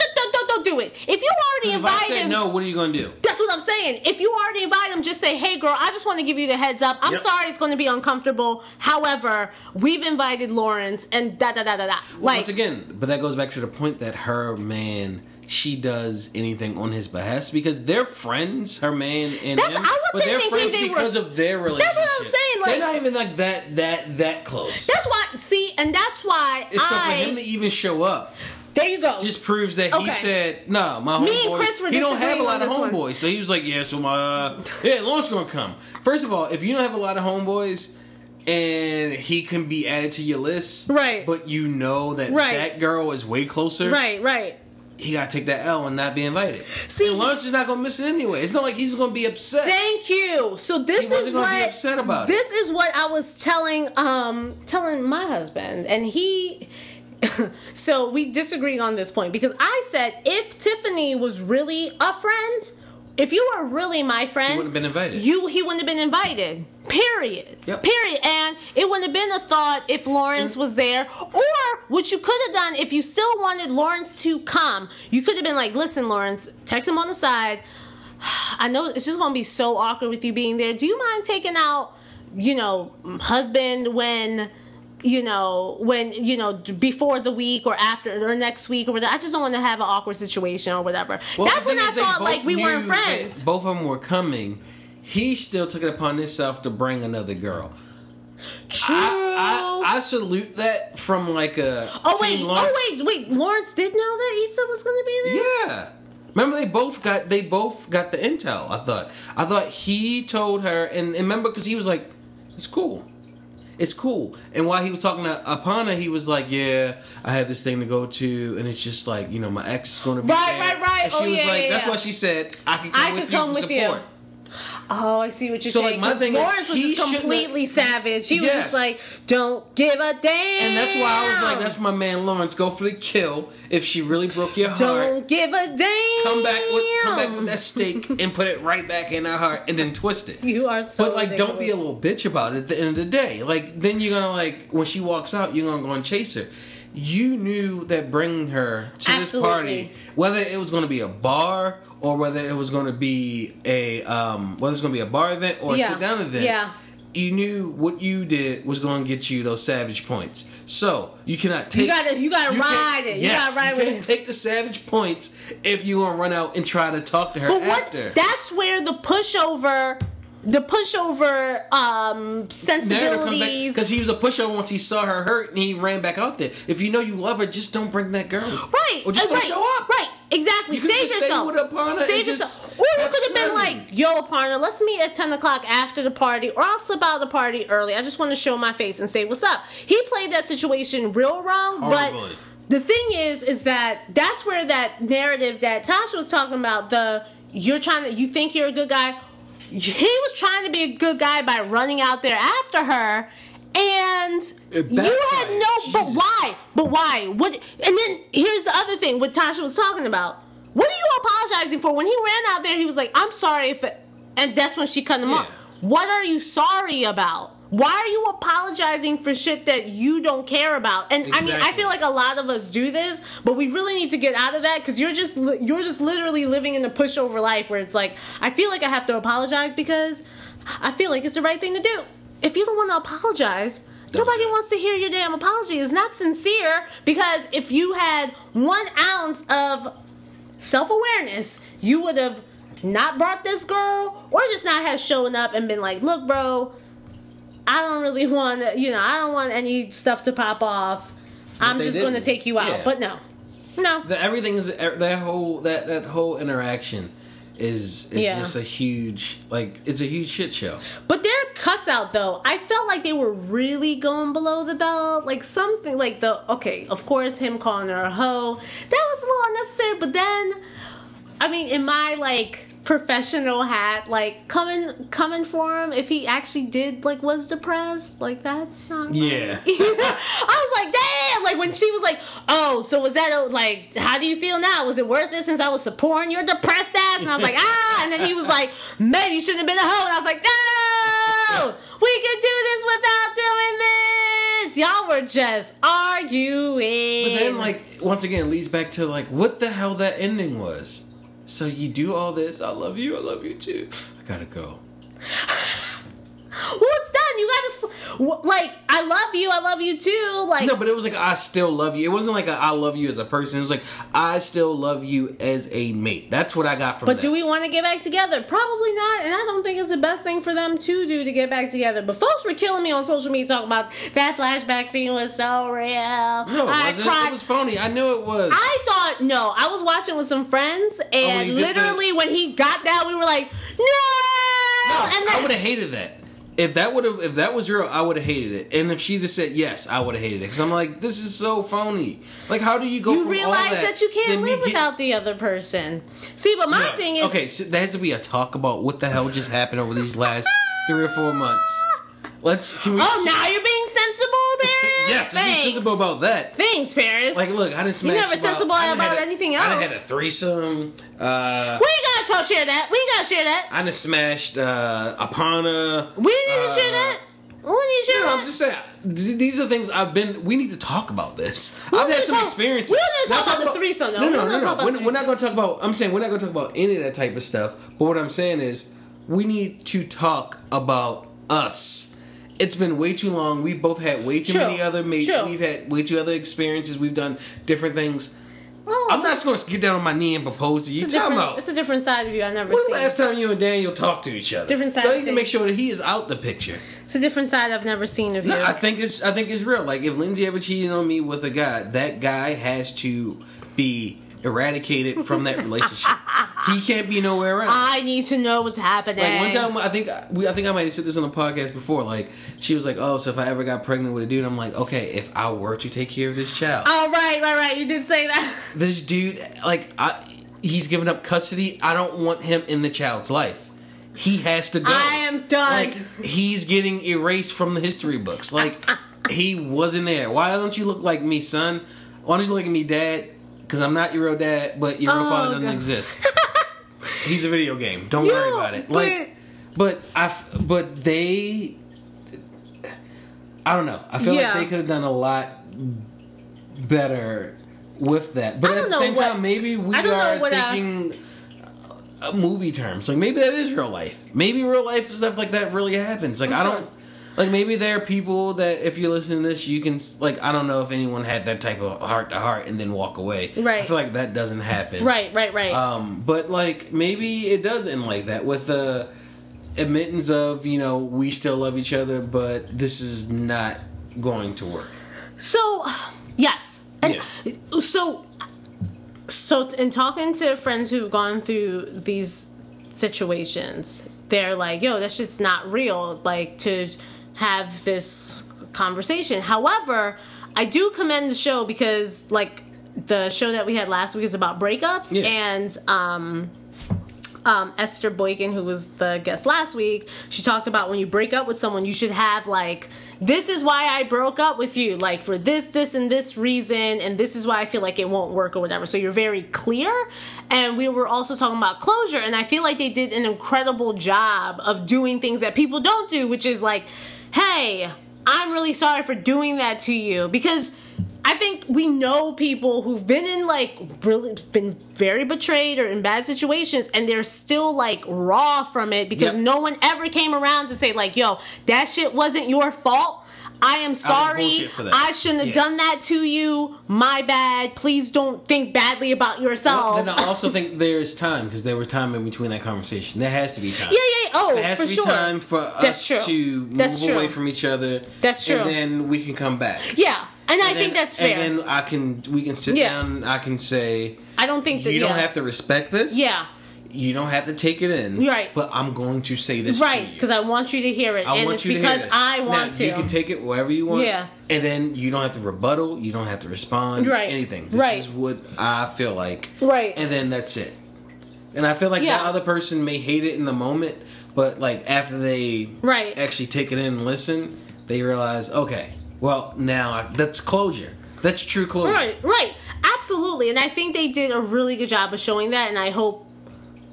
don't do it. If you already I say them, no, what are you gonna do? that's what I'm saying. If you already invite them, just say, "Hey, girl, I just want to give you the heads up. I'm Yep. sorry, it's going to be uncomfortable. However, we've invited Lawrence, and da da da da da." Like, Once again, but that goes back to the point that her man, she does anything on his behest because they're friends, her man and That's- him. I but they're friends they were- because of their relationship. That's what I'm saying, like- they're not even like that, that, that close. that's why. See, and that's why It's so for I. him to even show up there you go. just proves that he Okay. said, "No, my Me homeboy." and Chris were he don't have a disagreeing lot of this one. homeboys, so he was like, "Yeah, so my uh, yeah, Lawrence gonna come." First of all, if you don't have a lot of homeboys. And he can be added to your list, Right. But you know that Right. that girl is way closer, right, right. he gotta take that L and not be invited. See- and Lawrence is not gonna miss it anyway. It's not like he's gonna be upset. Thank you. So this He wasn't is gonna what be upset about it. this is what I was telling um telling my husband, and he. so we disagreed on this point because I said if Tiffany was really a friend, if you were really my friend, he wouldn't have been invited. You he wouldn't have been invited. Period. Yep. Period. And it wouldn't have been a thought if Lawrence mm. was there. Or what you could have done if you still wanted Lawrence to come, you could have been like, listen, Lawrence, text him on the side. I know it's just gonna be so awkward with you being there. Do you mind taking out, you know, husband when you know, when you know, before the week or after or next week or whatever. I just don't want to have an awkward situation or whatever. Well, That's when I thought like we weren't friends. Both of them were coming. He still took it upon himself to bring another girl. True. I, I, I salute that from like a Oh wait! Oh, Lawrence. Oh wait! Wait! Lawrence did know that Issa was going to be there. Yeah. Remember they both got they both got the intel. I thought I thought he told her and, and remember because he was like, it's cool, it's cool. And while he was talking to Aparna, he was like, yeah, I have this thing to go to, and it's just like you know my ex is going to be Right, there. right, right. And she Oh, was yeah, like, yeah, that's yeah. why she said I can come I with could you come for with you. Oh, I see what you're saying. So, saying. like, my thing is, Lawrence was he just completely have- savage. He was Yes. just like, "Don't give a damn." And that's why I was like, that's my man Lawrence. Go for the kill. If she really broke your heart, Don't give a damn. come back with come back with that steak and put it right back in her heart and then twist it. You are so. But like, don't be a little bitch about it. At the end of the day, like, then you're gonna like when she walks out, you're gonna go and chase her. You knew that bringing her to this party, whether it was gonna be a bar or whether it was gonna be a um, whether it's gonna be a bar event or Yeah. a sit down event, Yeah. you knew what you did was going to get you those savage points. So you cannot take. gotta- you gotta ride it. You Yes, gotta ride you with can't it. take the savage points if you gonna run out and try to talk to her But what? after. That's where the pushover, the pushover um sensibilities. because he was a pushover once he saw her hurt and he ran back out there. If you know you love her, just don't bring that girl. Right. Or just don't right, show up. Right. Exactly. You Save just yourself. with Aparna Save and yourself. just Or you could have been like, "Yo, Aparna, let's meet at ten o'clock after the party, or I'll slip out of the party early. I just want to show my face and say what's up." He played that situation real wrong, Horribly. but the thing is, is that that's where that narrative that Tasha was talking about the you're trying to you think you're a good guy. He was trying to be a good guy by running out there after her. And you had no, but why? But why? What? And then here's the other thing. What Tasha was talking about. What are you apologizing for? When he ran out there, he was like, "I'm sorry if," it, and that's when she cut him off. What are you sorry about? Why are you apologizing for shit that you don't care about? And I mean, I feel like a lot of us do this, but we really need to get out of that because you're just you're just literally living in a pushover life where it's like I feel like I have to apologize because I feel like it's the right thing to do. If you don't want to apologize, nobody wants to hear your damn apology. It's not sincere because if you had one ounce of self awareness, you would have not brought this girl or just not have shown up and been like, look, bro, I don't really want you know, I don't want any stuff to pop off. I'm just going to take you out. Yeah. But no. No. The, everything is er, that whole that that whole interaction is is Yeah. just a huge like it's a huge shit show. But their cuss out though, I felt like they were really going below the belt. Like something like the okay, of course him calling her a hoe. That was a little unnecessary, but then I mean in my like professional hat, like coming coming for him if he actually did like was depressed, like that's not. Yeah. I was like, damn! Like when she was like, "Oh, so was that a, like? How do you feel now? Was it worth it since I was supporting your depressed ass?" And I was like, "Ah!" And then he was like, "Maybe you shouldn't have been a hoe." And I was like, "No, we can do this without doing this." Y'all were just arguing. But then, like, once again, it leads back to like what the hell that ending was. So you do all this. I love you. I love you too. I gotta go. done. You gotta like, I love you. I love you too. Like, No, but it was like I still love you. It wasn't like a, I love you as a person. It was like I still love you as a mate. That's what I got from But that. do we want to get back together? Probably not, and I don't think it's the best thing for them to do to get back together. But folks were killing me on social media talking about that flashback scene was so real. No, it I wasn't. cried. It was phony. I knew it was. I thought no. I was watching with some friends, oh, he and the- literally when he got down, we were like, no. No, and I would have hated that. If that would have, if that was real, I would have hated it. And if she just said yes, I would have hated it. Because I'm like, this is so phony. Like, how do you go you from realize all that? that, you can't live get- without the other person. See, but my thing is, okay, so there has to be a talk about what the hell just happened over these last three or four months. Let's. Can we, oh, now you're being sensible, Paris. yes, let's be sensible about that. Thanks, Paris. Like, look, I didn't smash. You never sensible done about a- anything else. I had a threesome. Uh, we gotta talk share that. We gotta share that. I done smashed uh, Aparna. We need to Uh, share that. We need to share No, I'm just saying. These are things I've been. We need to talk about this. I've had some talk- experiences. we don't need to talk about the threesome, though. No, We no, no, need no. We're, we're not going to talk about. I'm saying we're not going to talk about any of that type of stuff. But what I'm saying is, we need to talk about us. It's been way too long. We've both had way too True. many other mates. True. We've had way too other experiences. We've done different things. Oh, I'm not just going to get down on my knee and propose to you. It's a, Talking different, about it's a different side of you I never when seen. the last time you and Daniel talked to each other? Different side So of you can make sure that he is out the picture. It's a different side I've never seen of you. I think it's I think it's real. Like if Lindsay ever cheated on me with a guy, that guy has to be eradicated from that relationship. he can't be nowhere else. I need to know what's happening. Like one time, I think we, I think I might have said this on the podcast before. Like she was like, "Oh, so if I ever got pregnant with a dude, I'm like, okay, if I were to take care of this child, Oh right, right, right. You did say that. this dude, like, I, he's giving up custody. I don't want him in the child's life. He has to go. I am done. Like he's getting erased from the history books. Like he wasn't there. Why don't you look like me, son? Why don't you look like me, dad? Because I'm not your real dad, but your real Oh, father doesn't God. exist. he's a video game. Don't Yo, worry about it. but- Like, but I, f- but they, I don't know. I feel Yeah. like they could have done a lot better with that. But at the same what- time, maybe we are I- thinking uh, movie terms. Like maybe that is real life. Maybe real life stuff like that really happens. Like I sure. don't. Like maybe there are people that if you listen to this, you can like I don't know if anyone had that type of heart to heart and then walk away. Right. I feel like that doesn't happen. Right, right, right. Um, but like maybe it does end like that with the admittance of you know we still love each other, but this is not going to work. So, yes. And Yeah. So, so in talking to friends who've gone through these situations, they're like, "Yo, that's just not real." Like to have this conversation. However, I do commend the show because, like, the show that we had last week is about breakups, Yeah. and um, um, Esther Boykin, who was the guest last week, she talked about when you break up with someone, you should have like, this is why I broke up with you, like for this, this, and this reason, and this is why I feel like it won't work or whatever. So you're very clear. And we were also talking about closure, and I feel like they did an incredible job of doing things that people don't do, which is like, hey, I'm really sorry for doing that to you because I think we know people who've been in like really been very betrayed or in bad situations and they're still like raw from it because Yep. no one ever came around to say like, "Yo, that shit wasn't your fault." I am sorry. I shouldn't have Yeah. done that to you. My bad. Please don't think badly about yourself. Then I also think there's time because there was time in between that conversation. There has to be time. yeah, yeah. Oh, There has for to be sure. time for us true. to move true. away from each other. That's true. And then we can come back. Yeah, and I And think that's fair. And then I can we can sit Yeah. down. I can say I don't think that you don't yeah. have to respect this. Yeah. You don't have to take it in. Right. But I'm going to say this Right, because I want you to hear it, I and want it's you to because. I want now, to. You can take it wherever you want. Yeah. And then you don't have to rebuttal. You don't have to respond. Right. Anything. This Right. is what I feel like. Right. And then that's it. And I feel like Yeah. that other person may hate it in the moment, but like after they Right. actually take it in and listen, they realize, okay, well now I, that's closure. That's true closure. Right, right. Absolutely. And I think they did a really good job of showing that. And I hope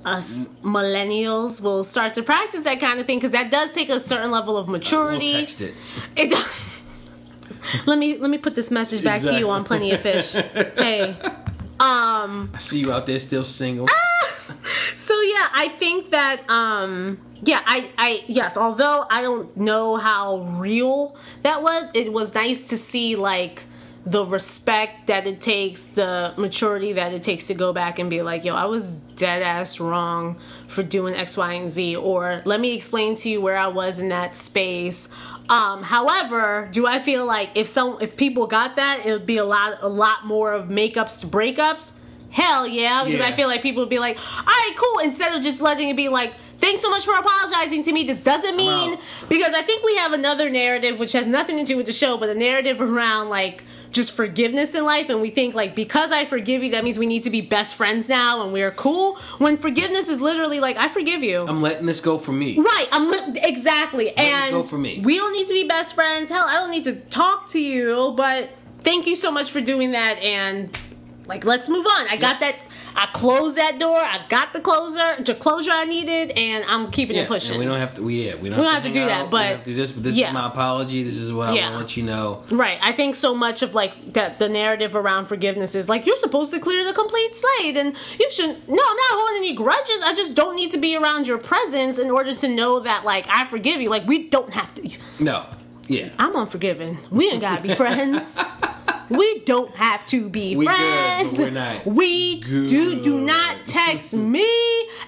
us millennials will start to practice that kind of thing because that does take a certain level of We'll maturity. text it. It does. let me let me put this message back to you on Plenty of Fish. hey. um, I see you out there still single. So yeah, I think that um yeah, I I yes, although I don't know how real that was, it was nice to see like the respect that it takes, the maturity that it takes to go back and be like, yo, I was dead ass wrong for doing X, Y, and Z, or let me explain to you where I was in that space. Um, however, do I feel like if some if people got that, it would be a lot a lot more of makeups to breakups? Hell yeah, because I feel like people would be like, all right, cool, instead of just letting it be like, thanks so much for apologizing to me. This doesn't mean because I think we have another narrative which has nothing to do with the show, but a narrative around like just forgiveness in life, and we think like because I forgive you, that means we need to be best friends now and we're cool. When forgiveness is literally like, I forgive you. I'm letting this go for me. Right, I'm li- exactly, and go for me. we don't need to be best friends. Hell, I don't need to talk to you, but thank you so much for doing that, and like let's move on. I got that. I closed that door. I got the closer, the closure I needed, and I'm keeping Yeah, it pushing. we don't have to. We yeah, we don't, We don't have, have to, do hang that, but- we don't have to do this. But this yeah. is my apology. This is what I Yeah. want to let you know. Right. I think so much of like that the narrative around forgiveness is like you're supposed to clear the complete slate and you should no, I'm not holding any grudges. I just don't need to be around your presence in order to know that like I forgive you. Like we don't have to No. Yeah. I'm unforgiving. We ain't gotta be friends. We don't have to be We good, friends. but we're not We do do not text me.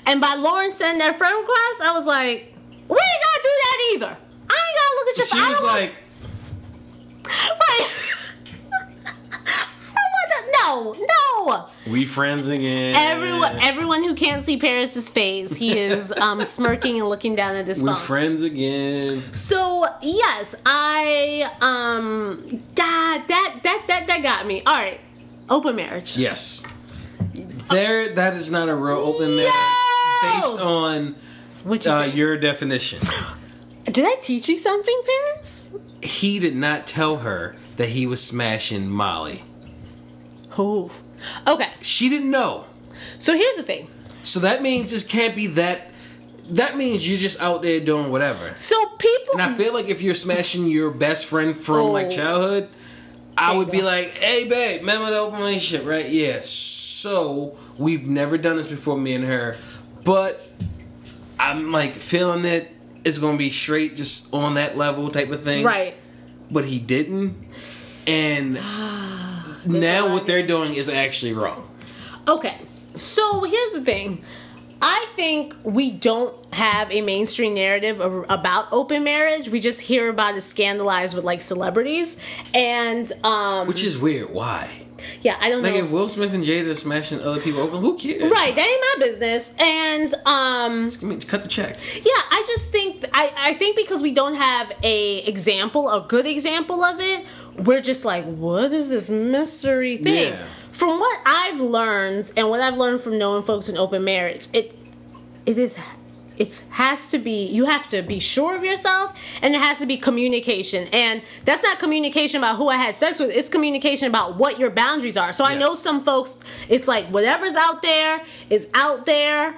And by Lauren sending that friend request, I was like, we ain't gotta do that either. I ain't gotta look at your She was like, no, no. "We friends again." Everyone, everyone who can't see Paris's face, he is um, smirking and looking down at his We're phone. friends again. So yes, I um, that that that that that got me. All right, open marriage. Yes. There, that is not a real open marriage based on you uh, your definition. Did I teach you something, Paris? He did not tell her that he was smashing Molly. Who? Okay, She didn't know. so here's the thing. So that means this can't be that. That means you're just out there doing whatever. So people, And I feel like if you're smashing your best friend from oh. like Oh. childhood, I would be like, "Hey, babe, remember the open relationship, right? Yeah. So we've never done this before, me and her, but I'm like feeling it. It's gonna be straight, just on that level type of thing, right? But he didn't, and now what they're doing is actually wrong. Okay, so here's the thing. I think we don't have a mainstream narrative about open marriage. We just hear about it scandalized with like celebrities, and um, Which is weird. Why? yeah, I don't Like know. if Will Smith and Jada are smashing other people open, who cares? right, that ain't my business. And um, I mean, cut the check. yeah, I just think I, I think because we don't have a example, a good example of it, we're just like, what is this mystery thing? Yeah. From what I've learned and what I've learned from knowing folks in open marriage, it it is it has to be you have to be sure of yourself and it has to be communication and that's not communication about who i had sex with it's communication about what your boundaries are so i know some folks it's like whatever's out there is out there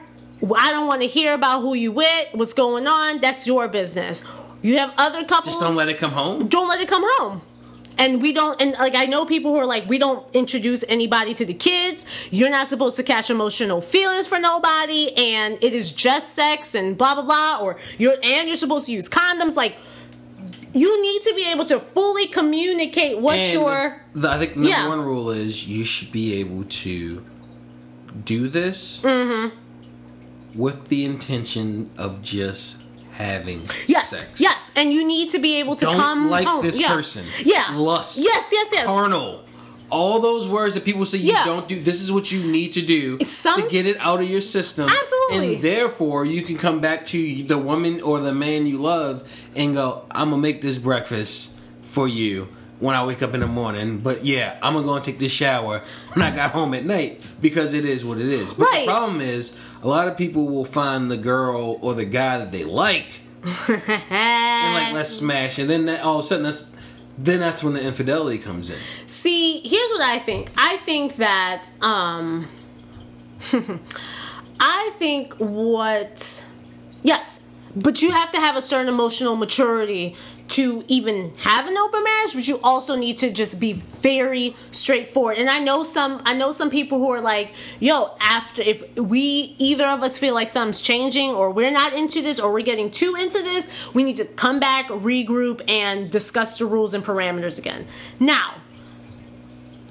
i don't want to hear about who you with what's going on that's your business you have other couples Just don't let it come home. don't let it come home. And we don't, and like I know people who are like, we don't introduce anybody to the kids. You're not supposed to catch emotional feelings for nobody, and it is just sex and blah blah blah. Or you're and you're supposed to use condoms. Like you need to be able to fully communicate what And your the, I think number Yeah. one rule is you should be able to do this Mm-hmm. with the intention of just having yes, sex. yes, and you need to be able to Don't come like home. this Yeah. person. Yeah, Lust. Yes, yes, yes. Carnal. All those words that people say you Yeah. don't do. This is what you need to do Some- to get it out of your system. Absolutely. And therefore, you can come back to the woman or the man you love and go, "I'm gonna make this breakfast for you." When I wake up in the morning, but yeah, I'm gonna go and take this shower when I got home at night because it is what it is. But Right. the problem is, a lot of people will find the girl or the guy that they like and like let's smash, and then that, all of a sudden that's then that's when the infidelity comes in. See, here's what I think. I think that um I think what yes, but you have to have a certain emotional maturity to even have an open marriage, but you also need to just be very straightforward. And I know some I know some people who are like, "Yo, after if we either of us feel like something's changing or we're not into this or we're getting too into this, we need to come back, regroup and discuss the rules and parameters again." Now,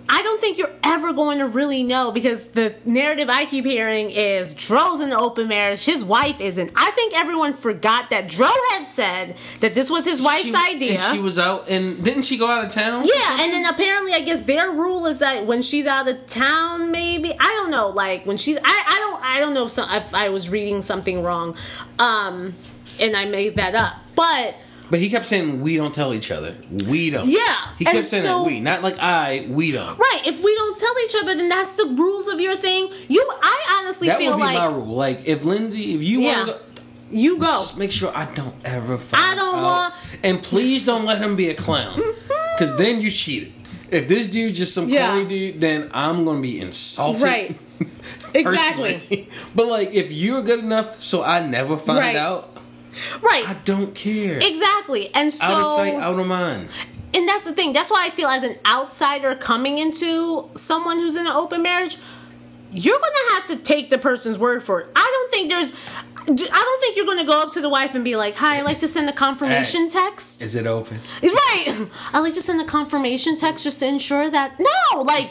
I don't think you're ever going to really know because the narrative I keep hearing is Dro's in an open marriage, his wife isn't. I think everyone forgot that Dro had said that this was his wife's She- idea. And she was out, and didn't she go out of town? yeah, and then apparently, I guess their rule is that when she's out of town, maybe I don't know. Like when she's, I, I don't, I don't know if, some, if I was reading something wrong, um, and I made that up. But But he kept saying we don't tell each other. We don't. Yeah, He kept and saying so- that we, not like I. We don't. right, if we don't tell each other, then that's the rules of your thing. You, I honestly That feel would be like my rule. Like if Lindsay, if you Yeah. want to go. you go. Just make sure I don't ever. Find I don't out. want- And please don't let him be a clown, because then you cheated. If this dude just some Yeah. corny dude, then I'm gonna be insulted. Right. Exactly. but like, if you're good enough, so I never find Right. out, Right. I don't care. Exactly. And so out of sight, out of mind. and that's the thing. That's why I feel as an outsider coming into someone who's in an open marriage, you're gonna have to take the person's word for it. I don't think there's I don't think you're gonna go up to the wife and be like, Hi, I'd like to send a confirmation Hey. text. Is it open? Right. I like to send a confirmation text just to ensure that no, like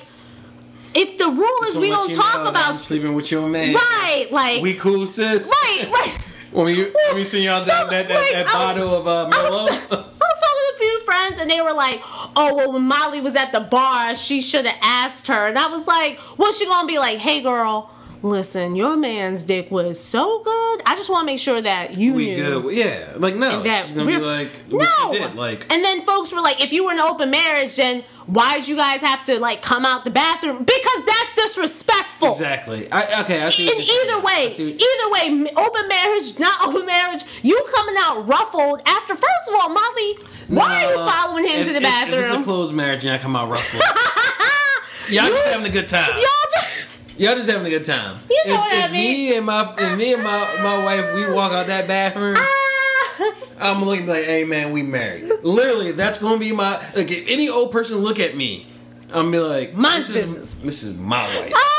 if the rule is we don't talk about I'm sleeping with your man. right, like We cool, sis. right, right. When we when we see y'all So, that that, like, that I was- bottle of uh, I Merlot. was, I was talking to a few friends and they were like, "Oh, well, when Molly was at the bar, she should have asked her." And I was like, "What's she gonna be like? Hey, girl, listen, your man's dick was so good. I just want to make sure that you we knew." good. Yeah, like no, that she's gonna be like, no. did, like. and then folks were like, if you were in an open marriage, then why'd you guys have to like come out the bathroom? Because that's disrespectful. Exactly. I, okay, I see. What In you're saying. either way, what- either way, open marriage, not open marriage, you coming out ruffled after. First of all, Molly, why are you following him if- to the if- If it's a closed marriage and I come out ruffled, y'all You- just having a good time. Y'all just, Y'all just having a good time. You know if, what I if mean. me and my if me and my my wife we walk out that bathroom, Ah. I'm looking like, hey man, we married. Literally, that's gonna be my like. If any old person look at me, I'm gonna be like, Mine's this business. is this is my wife. Ah.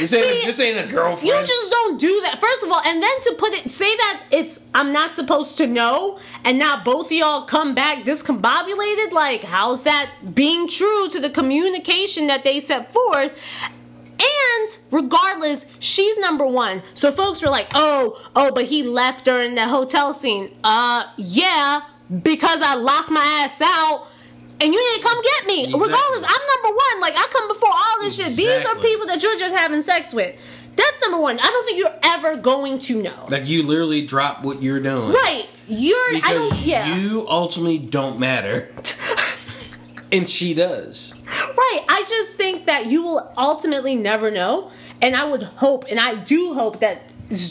This ain't See, this ain't a girlfriend. You just don't do that. First of all, and then to put it, say that it's I'm not supposed to know, and now both of y'all come back discombobulated. Like, how's that being true to the communication that they set forth? And regardless, she's number one. So folks were like, "Oh, oh, but he left her in the hotel scene." Uh, yeah, because I locked my ass out. And you didn't come get me. Exactly. Regardless, I'm number one. Like I come before all this shit. These are people that you're just having sex with. That's number one. I don't think you're ever going to know. like you literally drop what you're doing. Right. You're Because I don't yeah. you ultimately don't matter. and she does. right. I just think that you will ultimately never know. And I would hope and I do hope that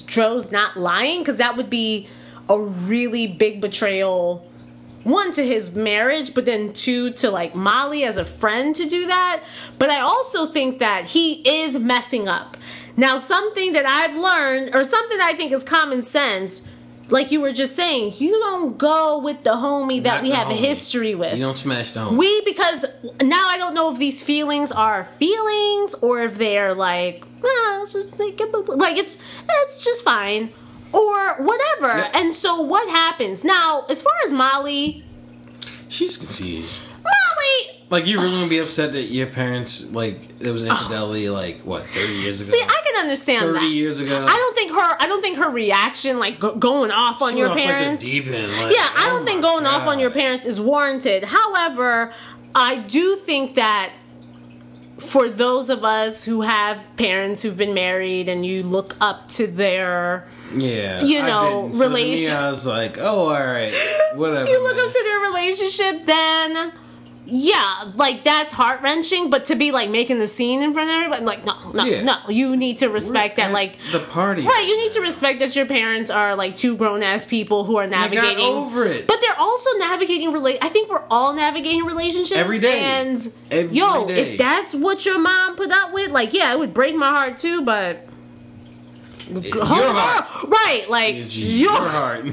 Dro's not lying because that would be a really big betrayal. One to his marriage, but then two to like Molly as a friend to do that. But I also think that he is messing up. Now, something that I've learned, or something I think is common sense, like you were just saying, you don't go with the homie that Not we have a history with. You don't smash the home. We because now I don't know if these feelings are feelings or if they're like, ah, it's just like, like it's it's just fine or whatever. Yeah. And so what happens now? As far as Molly, She's confused. Molly, Like you really gonna be upset that your parents like there was infidelity like what thirty years ago? see, I can understand thirty that. years ago. I don't think her. I don't think her reaction, like go, going off on She your off, like, parents. deep end, like, yeah, I oh don't think my going off on your parents is warranted. However, I do think that for those of us who have parents who've been married and you look up to their Yeah, you know. So to me, I was like, oh, all right, whatever. you look man. up to their relationship, then yeah, like that's heart wrenching. But to be like making the scene in front of everybody, like no, no, Yeah. no, you need to respect We're that. Like the party, Right, you need to respect that your parents are like two grown ass people who are navigating over it. But they're also navigating relate. I think we're all navigating relationships Every day. And Every yo, day. if that's what your mom put up with, like yeah, it would break my heart too. But Your heart. right? Like It's your your heart.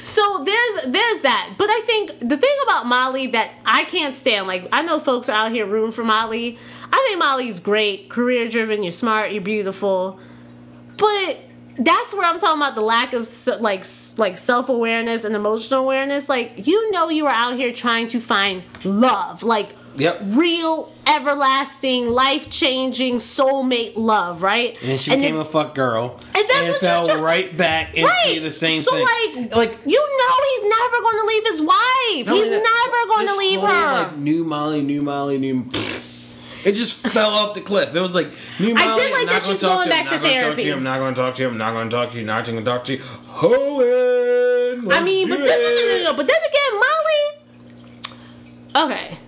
so there's there's that. But I think the thing about Molly that I can't stand, like I know folks are out here rooting for Molly. I think Molly's great, career driven. You're smart. You're beautiful. But that's where I'm talking about the lack of like like self awareness and emotional awareness. Like you know you are out here trying to find love, like Yep. real, everlasting, life changing soulmate love, right? And she then- became a fuck girl. And that's what fell right back into Right. the same so thing. So like, like you know, he's never going to leave his wife. No, he's that- never going to leave whole, her. Like new Molly, new Molly, new. It just fell off the cliff. It was like new Molly. I did like I'm not that she's going back to therapy. I'm not going to talk to you. I'm not going to talk to you. Not going to talk to you. Owen, I mean, but then, no, no, no, no, but then again, Molly. Okay.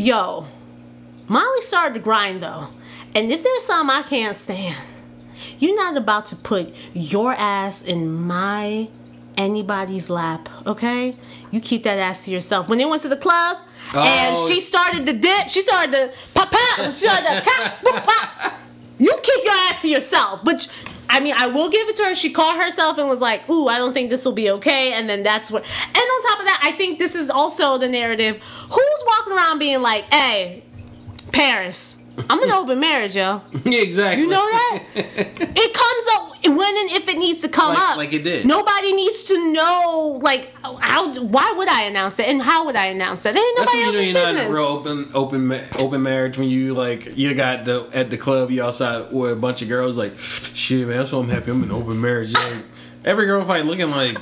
Yo, Molly started to grind though, and if there's something I can't stand, you're not about to put your ass in my anybody's lap, okay? You keep that ass to yourself. When they went to the club and Oh. she started to dip, she started to pop pop, she started to pop. You keep your ass to yourself. But I mean, I will give it to her. She caught herself and was like, "Ooh, I don't think this will be okay." And then that's what. And on top of that, I think this is also the narrative. Who's walking around being like, "Hey, Paris, I'm an open marriage, yo." Yeah, exactly. You know that? it comes up when and if it needs to come Like- up. like it did. Nobody needs to know. Like how? Why would I announce it? And how would I announce that? It ain't That's when you know you're not in a real open, open, open marriage. When you like, you got the at the club, you outside with a bunch of girls. Like, shit, man, that's why I'm happy. I'm in an open marriage. Like, every girl probably looking like,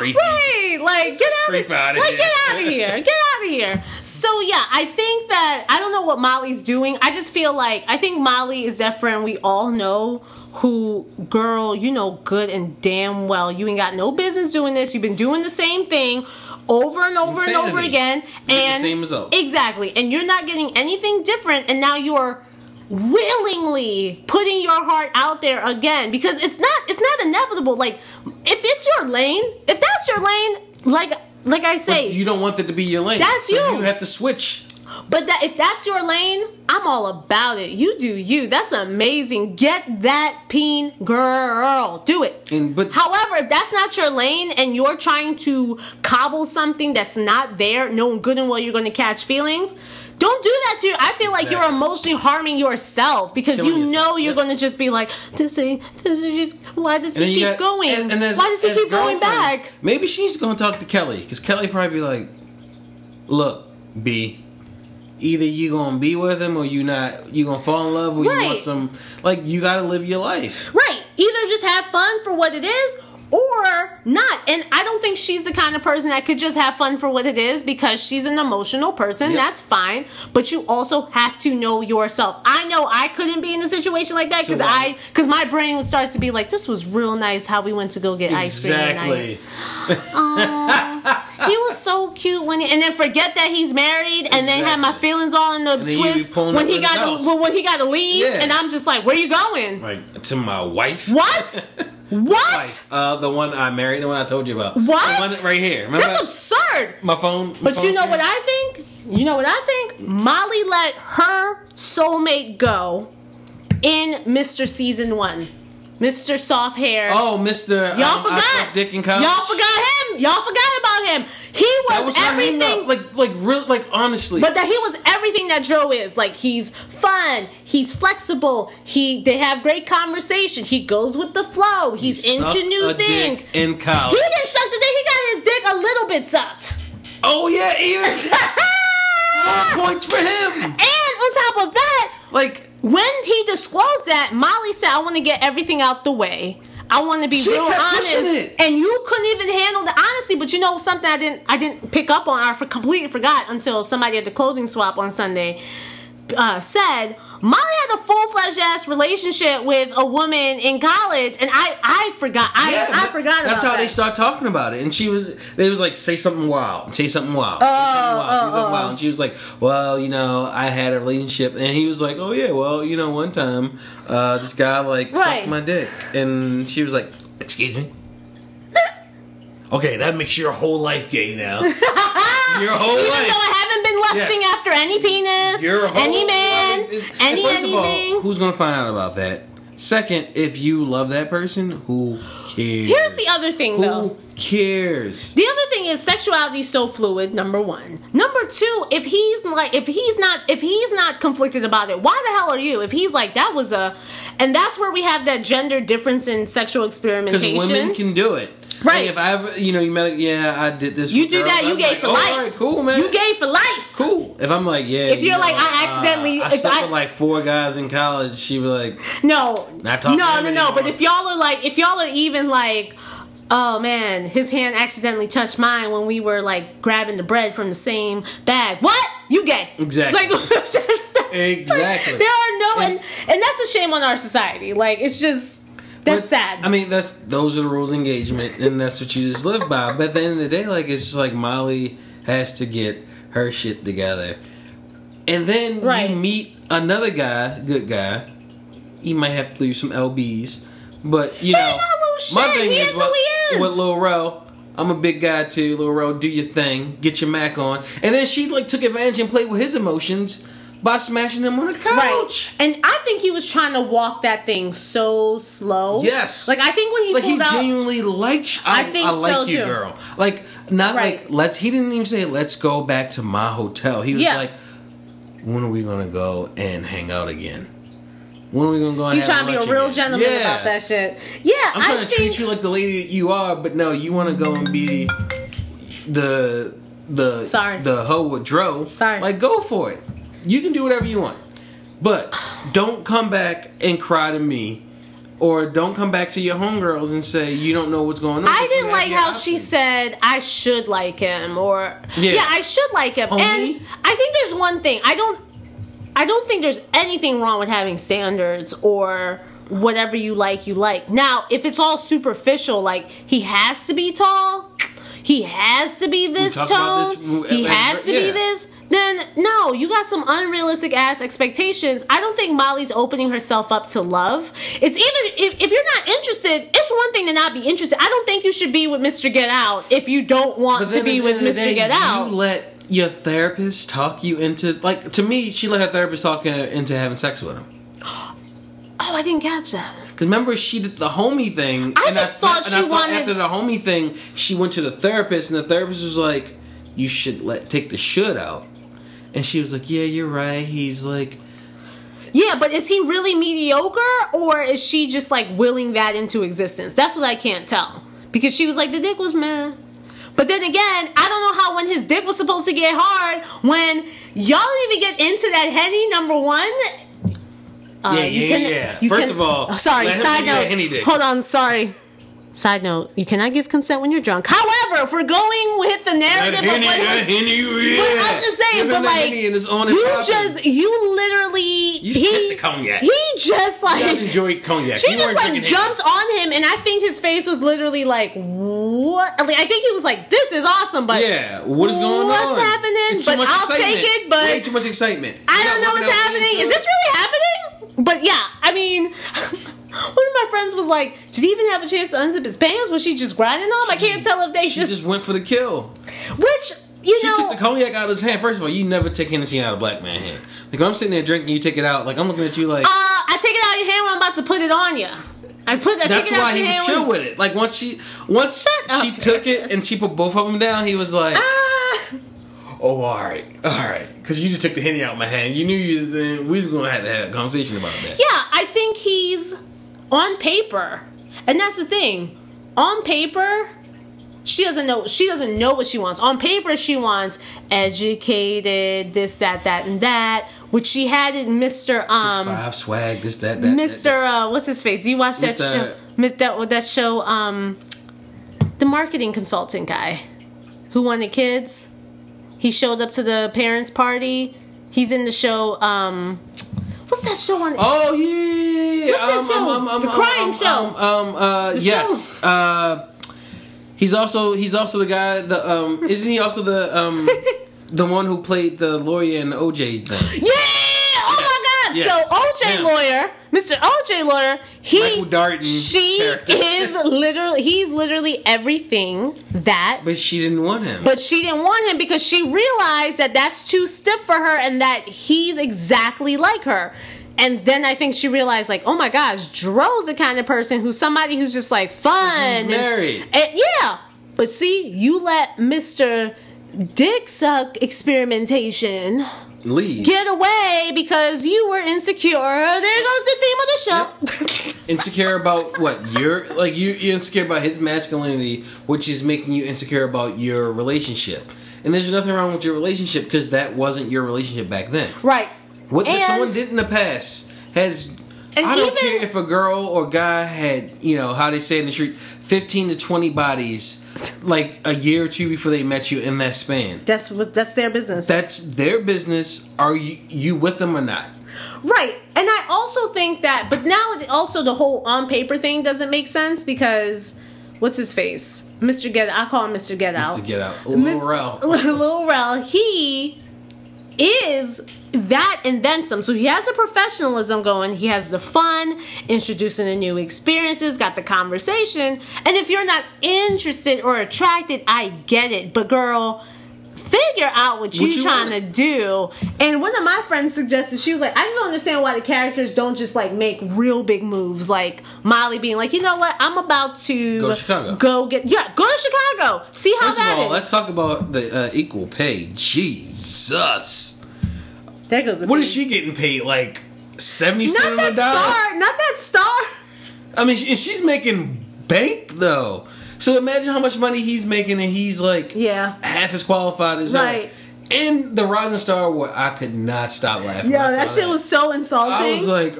creepy. Right, like get out, creep of, like here. get out of here, get out of here. So yeah, I think that I don't know what Molly's doing. I just feel like I think Molly is that friend we all know who, girl, you know good and damn well you ain't got no business doing this. You've been doing the same thing over and over and over Insanity. again, and same result. exactly, and you're not getting anything different, and now you're willingly putting your heart out there again because it's not it's not inevitable like if it's your lane if that's your lane like like i say you don't want that to be your lane. That's so you. You have to switch. but that if that's your lane i'm all about it you do you that's amazing get that peen girl do it And but However, if that's not your lane and you're trying to cobble something that's not there, knowing good and well you're going to catch feelings, don't do that to you. I feel like you're emotionally harming yourself because Killing you yourself. know you're Yep. going to just be like, this ain't, this is just, why does he keep got- going? and- and why does he keep going back? Maybe she's going to talk to Kelly because Kelly probably be like, "Look, B, either you gonna be with him or you not. You gonna fall in love or you Right. want some. Like you got to live your life. Right. Either just have fun for what it is or not. And I don't think she's the kind of person that could just have fun for what it is because she's an emotional person. Yep. That's fine. But you also have to know yourself. I know I couldn't be in a situation like that because why- I because my brain would start to be like, this was real nice how we went to go get ice cream. Exactly. He was so cute when he, and then forget that he's married and then had my feelings all in the then you be twist when he got to well, when he got to leave Yeah. and I'm just like where you going Like to my wife. what what Wife. Uh, the one I married, the one I told you about. What? The one right here. Remember that's absurd my phone? my but you know here? what I think you know what I think Molly let her soulmate go in Mr. Season 1 Mr. Soft Hair Oh, Mister. Y'all um, I forgot. dick in college. Y'all forgot him. Y'all forgot about him. He was, was everything. Like, like, real, like, honestly. but that he was everything that Joe is. Like he's fun. He's flexible. He they have great conversation. He goes with the flow. He's Sucked into new things. in He college. didn't suck the dick. He got his dick a little bit sucked. Oh yeah, even more points for him. And on top of that, Like, when he disclosed that, Molly said, "I want to get everything out the way. I want to be She real honest." And you couldn't even handle the honesty. But you know something I didn't I didn't pick up on. I for, completely forgot until somebody at the clothing swap on Sunday uh, said. Molly had a full fledged ass relationship with a woman in college, and I I forgot I yeah, I forgot That's how they start talking about it. And she was, they was like, say something wild, say something wild, say something wild, say something wild. And she was like, well, you know, I had a relationship, and he was like, oh yeah, well, you know, one time, uh, this guy like Right. sucked my dick, and she was like, excuse me. Okay, that makes your whole life gay now. your whole Even life. Even though I haven't been lusting Yes. after any penis, Your whole any man, any first of all, anything. who's gonna find out about that? Second, if you love that person, who cares? Here's the other thing, though. Who cares? The other thing is sexuality is so fluid. Number one. Number two, if he's like, if he's not, if he's not conflicted about it, why the hell are you? If he's like, that was a, and that's where we have that gender difference in sexual experimentation. Because women can do it. Right. Like if I ever, you know, you met, yeah, I did this. you do girls, that, you I'm gay like, for all life. right, cool, man. You gay for life. Cool. If I'm like, yeah. If you you're like, know, I accidentally- uh, I if slept I- with like four guys in college. She was like, No, Not talking no, no, him no. But if y'all are like, if y'all are even like, oh man, his hand accidentally touched mine when we were like grabbing the bread from the same bag. What? You gay? Exactly. Like, just- Exactly. there are no, And- and and that's a shame on our society. Like, it's just that's But, sad. I mean, that's those are the rules of engagement, and that's what you just live by. But at the end of the day, like it's just like Molly has to get her shit together, and then Right. you meet another guy, good guy. He might have to lose some lbs, but you know, ain't gonna. He is who what, he is. With Lil Ro, I'm a big guy too. Lil Ro, do your thing, get your Mac on, and then she like took advantage and played with his emotions by smashing him on the couch. Right. And I think he was trying to walk that thing so slow. Yes. Like I think when he like he out genuinely likes. I, I think I like so, you, too. girl. Like not Right. like let's. He didn't even say let's go back to my hotel. He was Yeah. like, when are we gonna go and hang out again? When are we gonna go? And He's have trying to be a real again? gentleman Yeah. about that shit. Yeah, I'm trying I to think treat you like the lady that you are, but no, you want to go and be the the Sorry. the hoe with Dro. Sorry. like go for it. You can do whatever you want, but don't come back and cry to me. Or don't come back to your homegirls and say you don't know what's going on. I didn't like how she said I should like him or Yeah. yeah, I should like him. And I think there's one thing. I don't I don't think there's anything wrong with having standards or whatever you like you like. Now, if it's all superficial like he has to be tall, he has to be this tall. this- he has to be this then no, you got some unrealistic ass expectations. I don't think Molly's opening herself up to love. It's even if, if you're not interested, it's one thing to not be interested. I don't think you should be with Mr. Get Out if you don't want to be with Mr. day, Get Out. You let your therapist talk you into like to me. She let her therapist talk her into having sex with him. oh, I didn't catch that. Because remember, she did the homie thing. I and just thought and she wanted- after the homie thing, she went to the therapist, and the therapist was like, "You should let take the should out." And she was like, "Yeah, you're right." He's like, Yeah, but is he really mediocre or is she just like willing that into existence? That's what I can't tell. Because she was like, the dick was meh. But then again, I don't know how when his dick was supposed to get hard when y'all didn't even get into that henny number one. Uh, Yeah, you yeah, can- yeah. you First can- of all, sorry. Side give you that note. Hold on. Sorry. Side note: You cannot give consent when you're drunk. However, if we're going with the narrative of what was but I'm just saying, but like you just you literally You he sipped the cognac. he just like You guys enjoy cognac. she You just like drinking jumped on him, and I think his face was literally like, "What?" Like, I think he was like, "This is awesome," but Yeah, what is going What's on? What's happening? It's too But much I'll excitement. take it, but- way too much excitement. I don't know what's happening. Is this really happening? But yeah, I mean. One of my friends was like, "Did he even have a chance to unzip his pants? Was she just grinding on him? I can't tell if they She just, just went for the kill. which you know. She know took the cognac out of his hand. First of all, you never take Hennessy out of a black man hand. Like when I'm sitting there drinking, you take it out. Like I'm looking at you like Uh, I take it out of your hand when I'm about to put it on you. I put. I that's why he was chill with it. Like once she once Shut she up. took it and she put both of them down, he was like, Ah, "Oh, all right, all right," because you just took the henny out of my hand. You knew you was, then we was gonna have to have a conversation about that. yeah, I think he's on paper, and that's the thing. On paper, she doesn't know. She doesn't know what she wants. On paper, she wants educated, this, that, that, and that. Which she had in Mister Six um five swag, this that that. Mister uh, what's his face? You watched that Mr. show? Mis- That that show um the marketing consultant guy who wanted kids. He showed up to the parents' party. He's in the show. Um, what's that show on? Oh yeah, What's that show? The crying show. Um, um, uh, The yes. Uh, he's also he's also the guy. The um, isn't he also the um, the one who played the lawyer in the OJ thing? Yeah! Yes. So OJ Him. lawyer, Mr. OJ lawyer, he she character. is literally he's literally everything that But she didn't want him. But she didn't want him because she realized that that's too stiff for her and that he's exactly like her. And then I think she realized, like, oh my gosh, Dro's the kind of person who's somebody who's just like fun. He's married. And, and- yeah. But see, you let Mr. Dick Suck experimentation Leave. get away because you were insecure. There goes the theme of the show. insecure about what you're like you you're insecure about his masculinity which is making you insecure about your relationship and there's nothing wrong with your relationship because that wasn't your relationship back then right. what And- someone did in the past has i don't even- care if a girl or guy had you know how they say in the street 15 to 20 bodies like a year or two before they met you in that span That's what that's their business. that's their business are you you with them or not Right. And I also think that, but now also the whole on paper thing doesn't make sense because what's his face? Mr. Get I call him Mr. Get Out. to get out Lil Rel. Lil Rel, he is that and then some. So he has the professionalism going, he has the fun, introducing the new experiences, got the conversation. And if you're not interested or attracted, I get it. But girl, figure out what, What you're you trying want. to do. And one of my friends suggested, she was like, I just don't understand why the characters don't just like make real big moves. Like Molly being like, you know what, I'm about to Go to Chicago. Go get yeah, go to Chicago. See how First of that all, is. let's talk about the uh, equal pay. Jesus, there goes the what thing. is she getting paid? Like seventy Not cents on that the dollar? star. Not that star. I mean, she's making bank though. So imagine how much money he's making, and he's like Yeah. half as qualified as Right. her. And the Rising Star, where I could not stop laughing. Yeah, that shit was so insulting. I was like,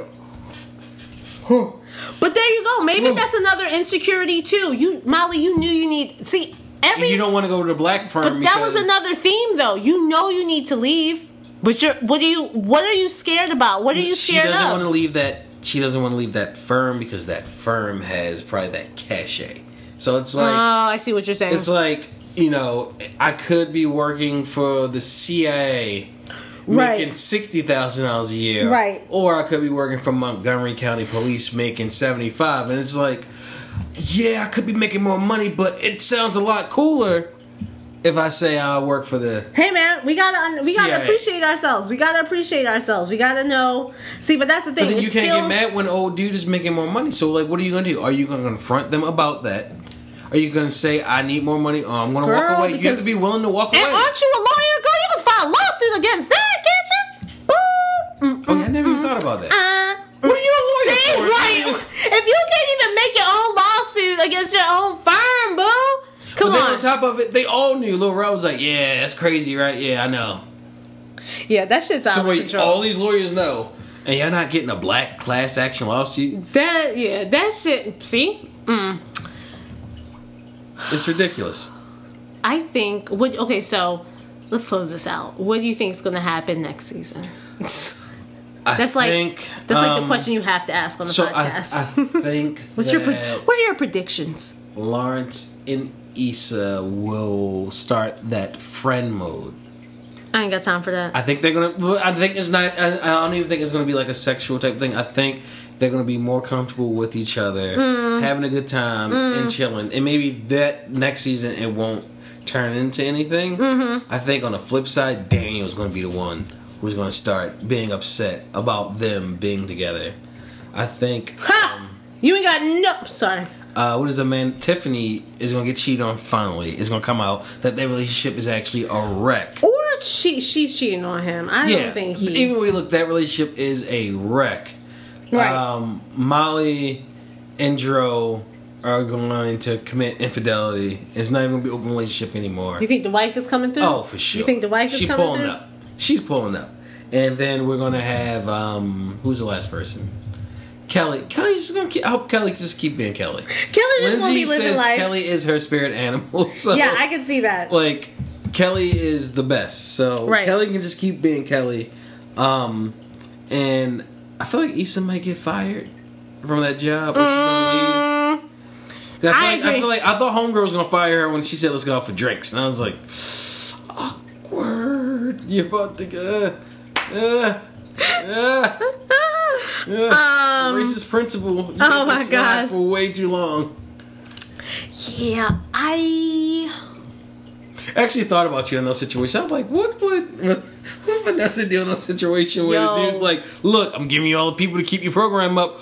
huh. but there you go. Maybe that's another insecurity too. You, Molly, you knew you need. See, every. you don't want to go to the black firm. but that was another theme, though. You know you need to leave, but you're. What are you? What are you scared about? What are you scared of? she doesn't of? want to leave that. She doesn't want to leave that firm because that firm has probably that cachet. So it's like, Oh, I see what you're saying. it's like you know I could be working for the CIA. Making Right. sixty thousand dollars a year, Right. Or I could be working for Montgomery County Police, making seventy five, and it's like, yeah, I could be making more money, but it sounds a lot cooler if I say I work for the Hey man, we gotta un- we gotta CIA. appreciate ourselves. We gotta appreciate ourselves. We gotta know. See, but that's the thing. But then you it's can't still- get mad when old dude is making more money. So like, what are you gonna do? Are you gonna confront them about that? Are you gonna say I need more money? Or I'm gonna walk away. You have because- to be willing to walk away. And aren't you a lawyer, girl? You can file a lawsuit against that, can't you? Boop. oh, yeah, I never even thought about that. Uh, What are you a lawyer See, for? right? If you can't even make your own lawsuit against your own firm, boo. Come but then on. on top of it, they all knew. Lil Rel was like, "Yeah, that's crazy, right? Yeah, I know." yeah, that shit's out So of wait, control. all these lawyers know, and y'all not getting a black class action lawsuit? that yeah, that shit. See, mm. It's ridiculous. I think. What? Okay, so let's close this out. What do you think is going to happen next season? I That's like think, that's like the um, question you have to ask on the So I, podcast. I think What's your what are your predictions? Lawrence and Issa will start that friend mode. I ain't got time for that. I think they're gonna. I think it's not. I, I don't even think it's gonna be like a sexual type thing. I think they're gonna be more comfortable with each other, Mm. having a good time and chilling. And maybe that next season it won't turn into anything. Mm-hmm. I think on the flip side, Daniel's gonna be the one who's gonna start being upset about them being together. I think. ha! You ain't got no. Sorry. uh, what is a man? Tiffany is gonna get cheated on. Finally, it's gonna come out that their relationship is actually a wreck. Or she she's cheating on him. I yeah, don't think he. even when we look, that relationship is a wreck. Right. Um, Molly and Dro are going to commit infidelity. It's not even gonna be open relationship anymore. you think the wife is coming through? Oh, for sure. You think the wife is coming? She's coming pulling through? up. She's pulling up, and then we're gonna have um, who's the last person? Kelly. Kelly's just gonna. Keep, I hope Kelly just keep being Kelly. Kelly just won't Lindsay be living says life. Kelly is her spirit animal. So yeah, I can see that. like Kelly is the best. So Right. Kelly can just keep being Kelly. Um, and I feel like Issa might get fired from that job. Or she's gonna leave. Mm, 'Cause I, feel I like, I agree. feel like I thought Homegirl was gonna fire her when she said let's go out for drinks, and I was like, awkward. You're about to go. Uh, uh, uh, Um, racist principal. You oh let my this slide gosh. For way too long. yeah, I. I actually thought about you in those situations. I'm like, what would what, what Vanessa do in a situation where Yo. the dude's like, look, I'm giving you all the people to keep your program up,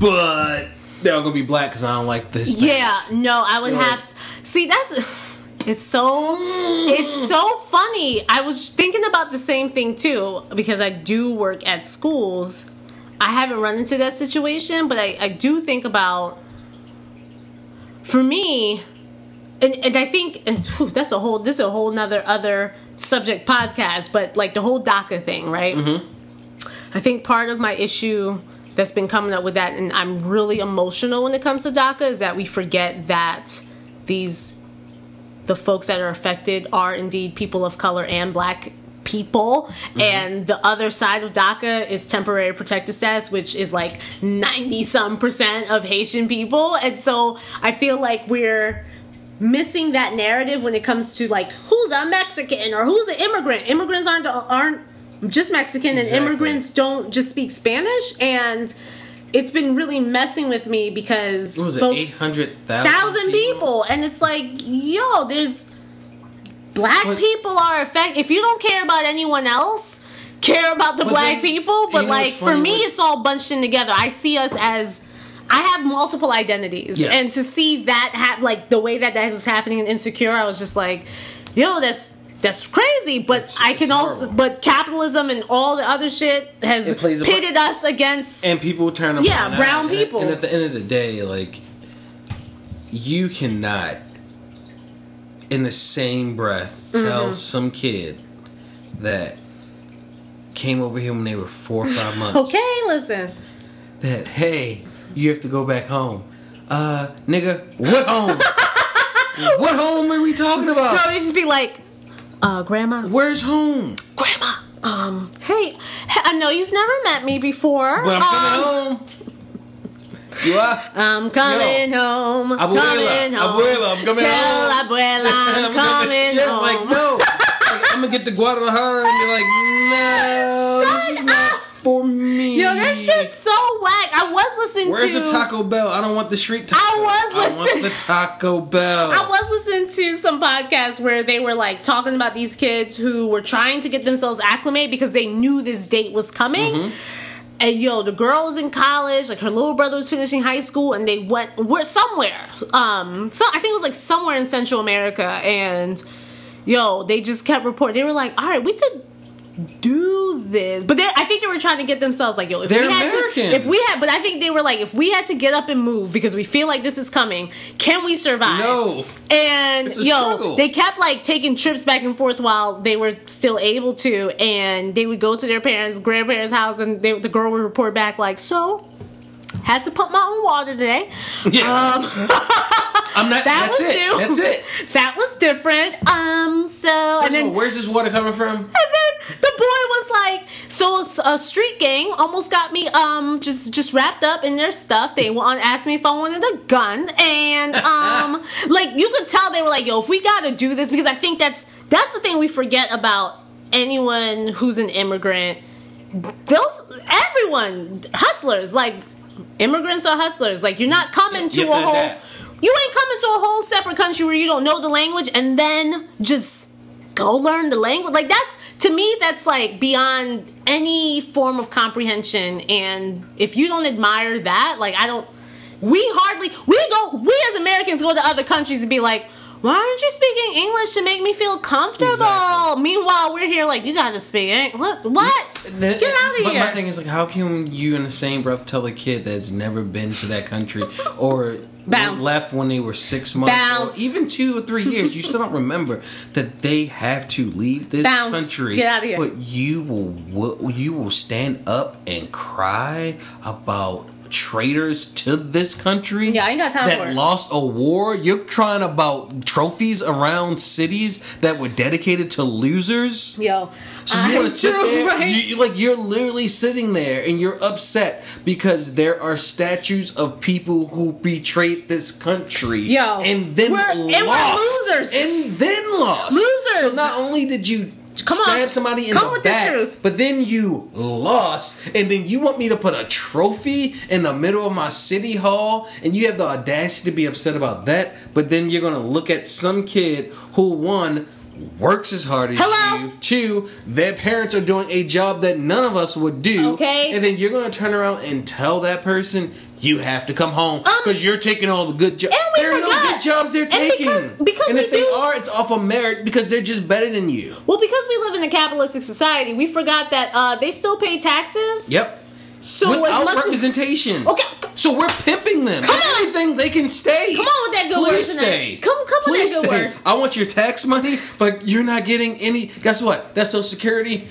but they're all gonna be black because I don't like this. Yeah, no, I would You're have. See, that's. It's so. It's mm. so funny. I was thinking about the same thing too because I do work at schools. I haven't run into that situation, but I, I do think about. For me, and, and I think and whew, that's a whole this is a whole nother other subject podcast, but like the whole DACA thing, right? Mm-hmm. I think part of my issue that's been coming up with that, and I'm really emotional when it comes to DACA, is that we forget that these the folks that are affected are indeed people of color and black people. Mm-hmm. And the other side of DACA is temporary protected status which is like 90 some percent of Haitian people. And so I feel like we're missing that narrative when it comes to like who's a Mexican or who's an immigrant immigrants aren't aren't just Mexican and immigrants don't just speak Spanish and it's been really messing with me because What was it? Eight hundred thousand people. and it's like yo there's black But- people are affected if you don't care about anyone else care about the But black then- people but you know like for me it's all bunched in together i see us as i have multiple identities Yes. and to see that have like the way that that was happening in insecure i was just like yo that's that's crazy, but It's- I can also, horrible. but capitalism and all the other shit has It plays a- pitted us against. and people turn them Yeah, brown out. And- people. And, at the end of the day, like you cannot, in the same breath, Mm-hmm. tell some kid that came over here when they were four or five months okay, listen. that hey, you have to go back home. Uh, nigga, what home? what home are we talking about? No, they just be like, uh, grandma, Where's home? grandma. Um, hey, hey, I know you've never met me before. But I'm um, coming home. You are. I'm coming home. Abuela, coming home. abuela, I'm coming home. Tell home. abuela I'm coming home. yeah, home. Like no, like, I'm gonna get the Guadalajara and be like, no, this is Shut not up. For me. Yo, that shit's so whack. I was listening Where's to. the Taco Bell? I don't want the street taco. I was I want listening- the Taco Bell. I was listening to some podcasts where they were like talking about these kids who were trying to get themselves acclimated because they knew this date was coming. Mm-hmm. And yo, the girl was in college, like her little brother was finishing high school, and they went we're somewhere. Um, so I think it was like somewhere in Central America, and yo, they just kept reporting. They were like, "All right, we could do this," but they, I think they were trying to get themselves like, "Yo, if They're we had American. to, if we had," but I think they were like, "If we had to get up and move because we feel like this is coming, can we survive?" No. And yo, struggle. they kept like taking trips back and forth while they were still able to, and they would go to their parents' grandparents' house, and they, the girl would report back like, "So, had to pump my own water today." Yeah. Um, I'm not. That that's was it. new. That's it. That was different. Um. So and First of then all, where's this water coming from? and then the boy was like, so a street gang almost got me um just just wrapped up in their stuff. They want asked me if I wanted a gun, and um like you could tell they were like, yo, if we got to do this because I think that's that's the thing we forget about anyone who's an immigrant. Those everyone hustlers like immigrants are hustlers. Like you're not coming to Yep, a whole. that. You ain't coming to a whole separate country where you don't know the language and then just go learn the language. Like that's to me that's like beyond any form of comprehension and if you don't admire that, like I don't we hardly we go we as Americans go to other countries and be like why aren't you speaking English to make me feel comfortable? Exactly. Meanwhile, we're here like you gotta speak English. What? What? The- Get out of here. but here! my thing is like, how can you in the same breath tell a kid that's never been to that country or Bounce. left when they were six months, Bounce. or even two or three years, you still don't remember that they have to leave this Bounce. country. Get outta here. But you will, will you will stand up and cry about traitors to this country Yeah, I ain't got time that for it. lost a war you're crying about trophies around cities that were dedicated to losers Yo, so you want to sit there, right? you, like you're literally sitting there, and you're upset because there are statues of people who betrayed this country, Yo, and then we're- and we're losers. and then lost, Losers. So not only did you Come on. stab somebody in Come the with the back, truth. but then you lost, and then you want me to put a trophy in the middle of my city hall, and you have the audacity to be upset about that, but then you're gonna look at some kid who won works as hard as Hello? you. Two, their parents are doing a job that none of us would do. Okay. And then you're gonna turn around and tell that person you have to come home Um, because you're taking all the good jobs. and we There are no forgot. good jobs they're And taking. because- because and if they do- are, it's off of merit because they're just better than you. Well, because we live in a capitalistic society, we forgot that uh, they still pay taxes. Yep. So Without much as representation. Okay. So we're pimping them. Come on. Everything they can stay. Come on with that good word tonight. stay. Come- come with that good stay. word. I want your tax money, but you're not getting any. Guess what? That's Social Security.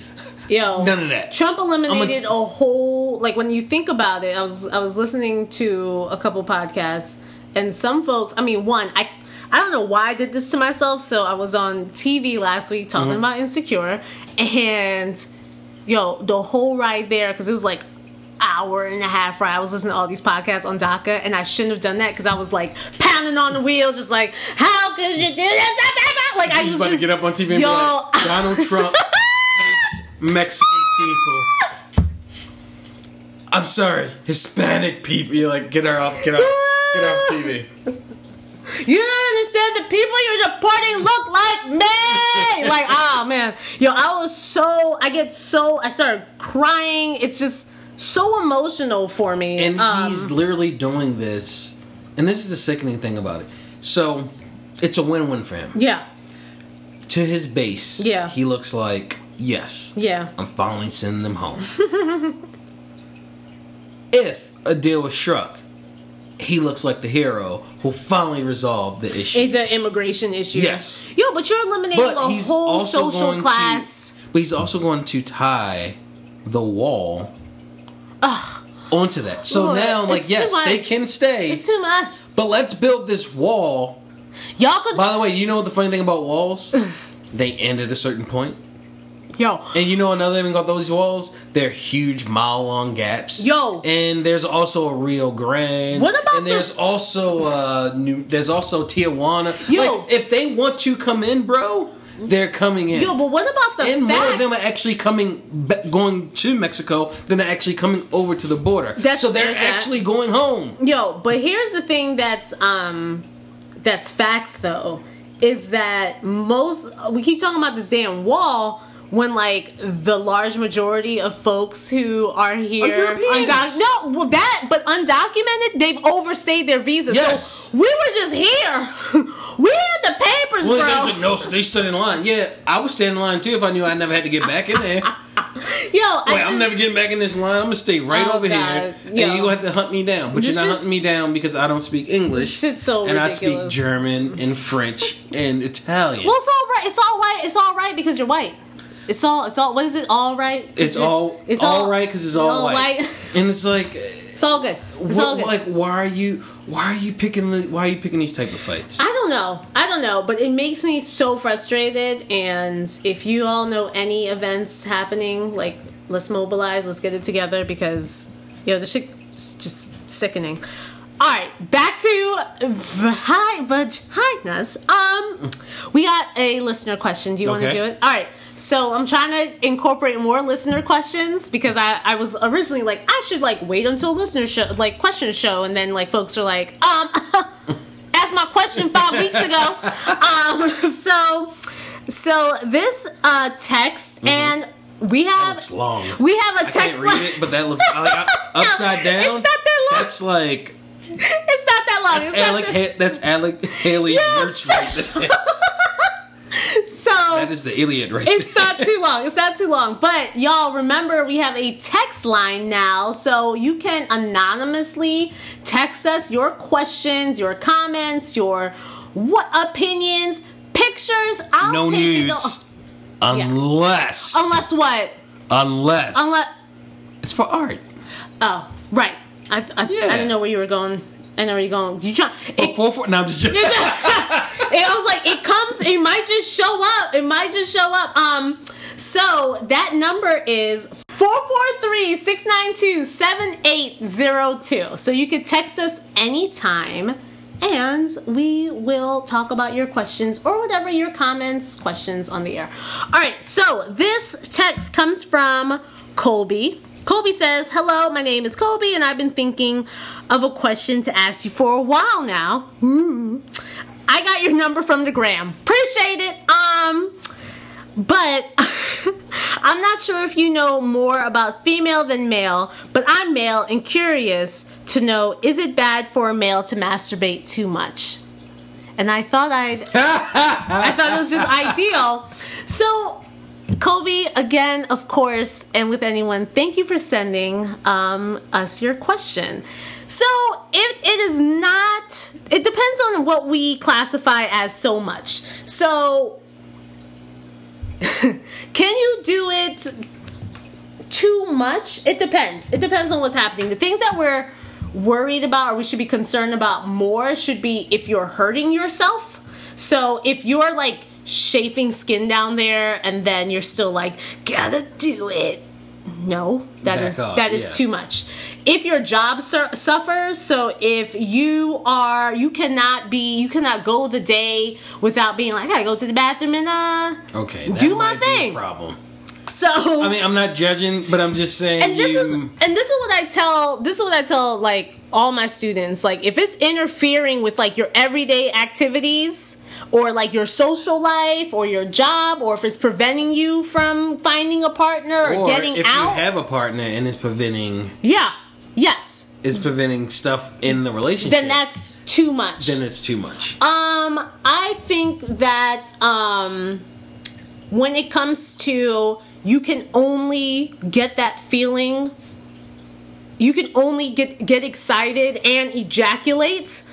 Yo, None of that. Trump eliminated a, whole like when you think about it. I was I was listening to a couple podcasts, and some folks. I mean, one I. I don't know why I did this to myself. So I was on TV last week talking Mm-hmm. about Insecure, and yo, the whole ride there because it was like hour and a half ride. I was listening to all these podcasts on DACA, and I shouldn't have done that because I was like pounding on the wheel, just like, how could you do this? Like I was about just to get up on TV and yo, be like, Donald Trump Mexican people. I'm sorry, Hispanic people. You're like, get her off, get off, get off TV. You don't understand the people you're deporting look like me. like, oh man, yo, I was so, I get so, I started crying. It's just so emotional for me. And Um, he's literally doing this, and this is the sickening thing about it. So, it's a win-win for him. yeah, To his base, Yeah. he looks like, yes, yeah, I'm finally sending them home. if a deal was struck, he looks like the hero who finally resolved the issue. The immigration issue. Yes. yo, but you're eliminating but a whole social class. To, but he's also going to tie the wall onto that. So Lord, now, like, yes, they can stay, It's too much. but let's build this wall. Y'all could, By the way, you know what the funny thing about walls? they end at a certain point. Yo, And you know another thing about those walls? They're huge mile long gaps. Yo. And there's also a Rio Grande. What about And there's the- also uh New there's also Tijuana. Yo. Like if they want to come in, bro, they're coming in. yo, but what about the and facts? more of them are actually coming going to Mexico than are actually coming over to the border. That's- so they're there's that. actually going home. Yo, but here's the thing that's um that's facts though is that most we keep talking about this damn wall when like the large majority of folks who are here no well that but undocumented they've overstayed their visas Yes. so we were just here we had the papers Well, bro said, no, so they stood in line. Yeah, I would stand in line too if I knew I never had to get back in there. yo Wait, just, I'm never getting back in this line. I'm gonna stay right Oh, over God. here, Yo. and you gonna have to hunt me down. But This you're not hunting me down because I don't speak English. shit's so and I speak. German and French and Italian. well it's all right it's all right it's all right because you're white It's all. It's all. What is it? All right. It's all it's all right because it's all, all white. white. and it's like, It's all good. It's what- all good. like, why are you why are you picking the why are you picking these type of fights? I don't know. I don't know, but it makes me so frustrated. And if you all know any events happening, like let's mobilize, let's get it together because you know the shit's just sickening. All right, back to hi vaginas. Um, we got a listener question. Do you want to do it? All right. So I'm trying to incorporate more listener questions because I, I was originally like I should like wait until listener show like question show and then like folks are like um asked my question five weeks ago. Um, so, so this uh, text and we have long. we have a I text can't read line. it, but that looks like upside down. It's not that long. That's like it's not that long. that's it's Alec. that- Ha- that's Alex Haley Yeah, Wirtz right there. So That is the Iliad right it's there. not too long. It's not too long. But y'all remember we have a text line now, so you can anonymously text us your questions, your comments, your what opinions, pictures. I'll no take it nudes, all. unless Unless what? unless Unless it's for art. oh right. I I, Yeah. I didn't know where you were going. I know you're going. You try. It, Four four. No, I'm just joking. And I was like, it comes, it might just show up. It might just show up. Um, so that number is 443-692-7802. So you can text us anytime and we will talk about your questions or whatever your comments, questions on the air. All right, so this text comes from Colby. Colby says, Hello, my name is Colby, and I've been thinking of a question to ask you for a while now. Ooh. I got your number from the gram. Appreciate it. Um, but I'm not sure if you know more about female than male, but I'm male and curious to know is it bad for a male to masturbate too much? And I thought I'd I thought it was just ideal. So Kobe, again, of course, and with anyone, thank you for sending um, us your question. So it, it is not, it depends on what we classify as so much. So can you do it too much? It depends. It depends on what's happening. The things that we're worried about or we should be concerned about more should be if you're hurting yourself. So if you're like chafing skin down there and then you're still like, gotta do it. No, that Back is off, that is yeah. too much. If your job sur- suffers, so if you are, you cannot be, you cannot go the day without being like, I gotta go to the bathroom and uh, Okay, Do my might be a thing. problem. So I mean, I'm not judging, but I'm just saying. and this you, is and this is what I tell this is what I tell like all my students like if it's interfering with like your everyday activities or like your social life or your job or if it's preventing you from finding a partner or, or getting if out If you have a partner and it's preventing yeah yes is preventing stuff in the relationship, then that's too much then it's too much. Um, I think that um, when it comes to you can only get that feeling, you can only get get excited and ejaculate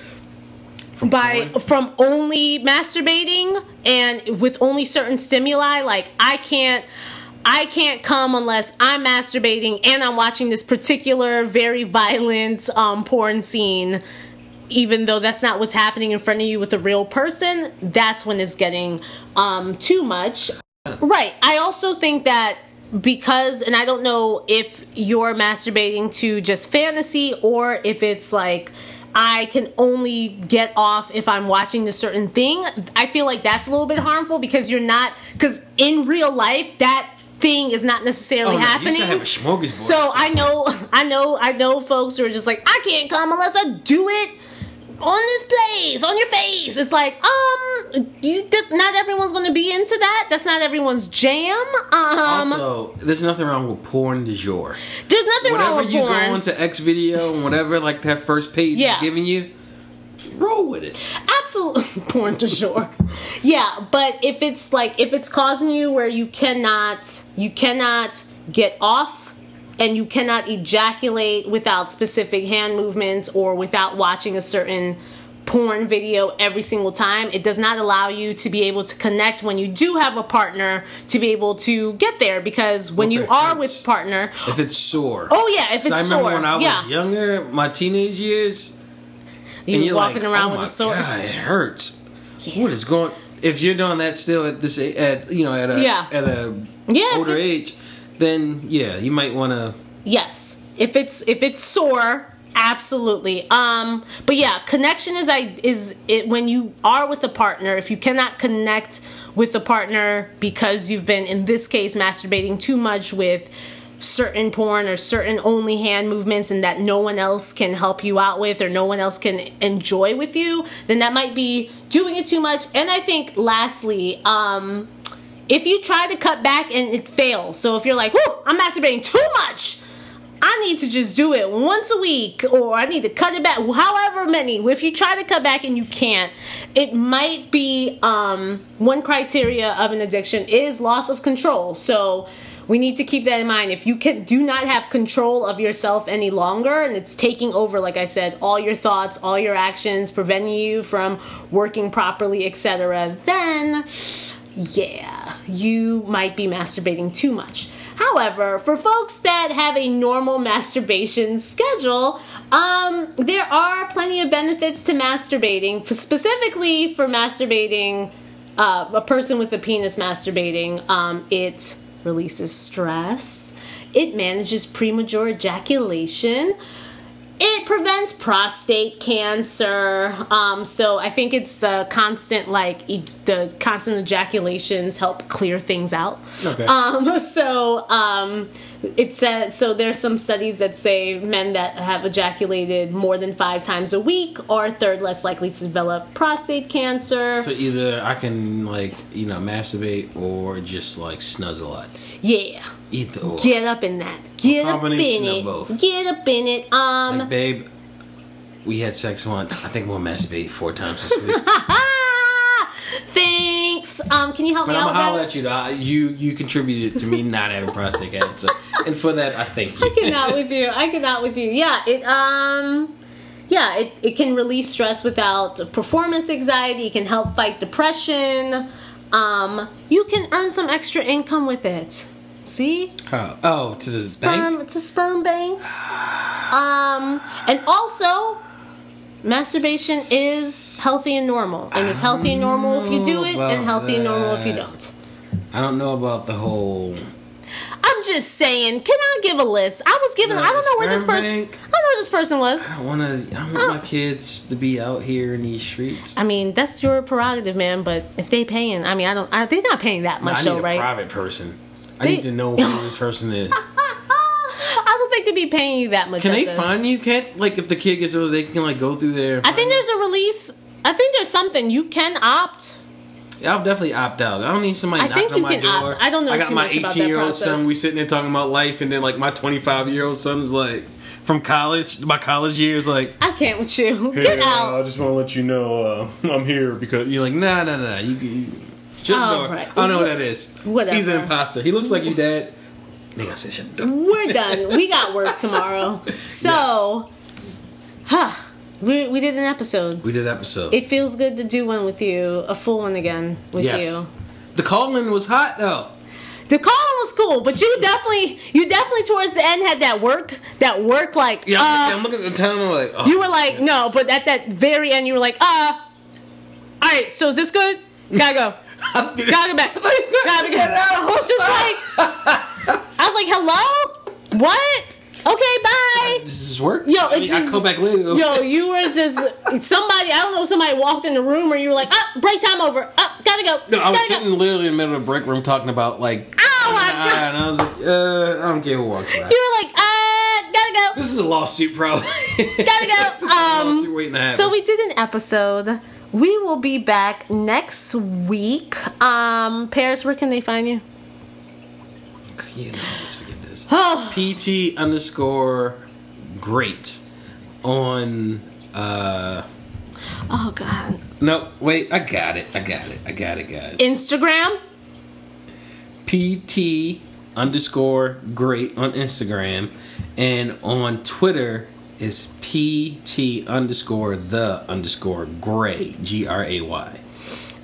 by porn? from only masturbating and with only certain stimuli. Like I can't. I can't come unless I'm masturbating and I'm watching this particular very violent um, porn scene even though that's not what's happening in front of you with a real person, that's when it's getting um, too much. Right. I also think that because, and I don't know if you're masturbating to just fantasy or if it's like, I can only get off if I'm watching a certain thing. I feel like that's a little bit harmful because you're not, because in real life, that thing is not necessarily Oh, no, happening. used have a. So I know, I know, I know folks who are just like, I can't come unless I do it on this place, on your face. It's like, um, you not everyone's going to be into that. That's not everyone's jam. Um, also, there's nothing wrong with porn du jour. there's nothing wrong with porn. Whatever you go onto X video and whatever like that first page Yeah. is giving you, roll with it. Absolutely, porn to sure. Yeah, but if it's like if it's causing you where you cannot, you cannot get off. And you cannot ejaculate without specific hand movements or without watching a certain porn video every single time. It does not allow you to be able to connect when you do have a partner to be able to get there because when you are with partner, If it's sore. oh yeah, if it's So I remember sore, when I was yeah, younger, my teenage years, you and you're walking like, around oh with a sore. God, it hurts. Yeah. What is going? If you're doing that still at this at you know at a Yeah. at a Yeah, older age, then yeah, you might want to. Yes. If it's if it's sore, absolutely. Um but yeah, connection is I is it when you are with a partner, if you cannot connect with a partner because you've been in this case masturbating too much with certain porn or certain only hand movements and that no one else can help you out with or no one else can enjoy with you, then that might be doing it too much. And I think lastly, um if you try to cut back and it fails, so if you're like, whoo, I'm masturbating too much, I need to just do it once a week, or I need to cut it back, however many. If you try to cut back and you can't, it might be um, one criteria of an addiction is loss of control. So we need to keep that in mind. If you can do not have control of yourself any longer, and it's taking over, like I said, all your thoughts, all your actions, preventing you from working properly, etc., then yeah, you might be masturbating too much. However, for folks that have a normal masturbation schedule, um, there are plenty of benefits to masturbating. Specifically for masturbating, uh, a person with a penis masturbating, um, it releases stress. It manages premature ejaculation it prevents prostate cancer. Um, so I think it's the constant, like e- the constant ejaculations help clear things out. Okay. Um, so um, it said so. There's some studies that say men that have ejaculated more than five times a week are a third less likely to develop prostate cancer. So either I can like you know masturbate or just like snuzz a lot. yeah. Either or. Get up in that. Get up in it. both. Get up in it. Um. Like, babe, we had sex once. I think we'll masturbate four times this week. Thanks. Um, can you help But me I'm out gonna with holler that? at you. Though. You you contributed to me not having prostate cancer, and for that I thank you. I cannot with you. I cannot with you. Yeah, it um yeah, it, it can release stress without performance anxiety, it can help fight depression. Um you can earn some extra income with it. See? Oh, oh to the Sperm bank. to sperm banks. Um and also masturbation is healthy and normal. And it's healthy and normal if you do it and healthy and normal if you don't. I don't know about the whole. I'm just saying, can I give a list? I was given No, I don't know where this person bank. I don't know where this person was. I don't want to. I want my kids to be out here in these streets. I mean, that's your prerogative, man. But if they paying, I mean, I don't. I, they're not paying that I much, need though, a right? private person. I need to know who this person is. I don't think they'd be paying you that much. Can they the- find you? Can't like if the kid gets older, they can like go through there. I think there's a release. I think there's something you can opt. Yeah, I'll definitely opt out. I don't need somebody I knocking think on my can door. opt. I don't know I got my much about that 18 year old son. We sitting there talking about life, and then like my 25 year old son's like from college, my college years, like. I can't with you. Hey, Get uh, out. I just want to let you know uh, I'm here because you're like, nah, nah, nah. You, you Oh, right. I don't know what that is. Whatever. He's an imposter. He looks like you, dad. Nigga, I said shut the door. We're done. We got work tomorrow. So, huh? We we did an episode. We did an episode. It feels good to do one with you, a full one again with yes. you. The calling was hot though. The call was cool, but you definitely, you definitely towards the end had that work, that work like, Yeah, I'm, uh, I'm looking at the time. I'm like, oh, you were like, no, but at that very end, you were like, uh, all right, so is this good? Gotta go. Gotta go back. Gotta go. I was just like, I was like, hello? What? Okay, bye. Does this work? Yo, I, mean, I come back later. Yo, you were just somebody. I don't know. Somebody walked in the room, or you were like, "Up, break time over. Up, gotta go." No, I was gotta sitting Go. literally in the middle of the break room talking about like, Oh my god! and I was like, uh, I don't care who walks by. You were like, "Uh, gotta go, This is a lawsuit, probably. gotta go." Um, waiting to happen. so we did an episode. We will be back next week. Um, Paris, where can they find you? you know, let's forget this. PT underscore great on. uh oh God. No, wait, I got it. I got it. I got it, guys. Instagram. PT underscore great on Instagram and on Twitter is pt underscore the underscore gray g r a y.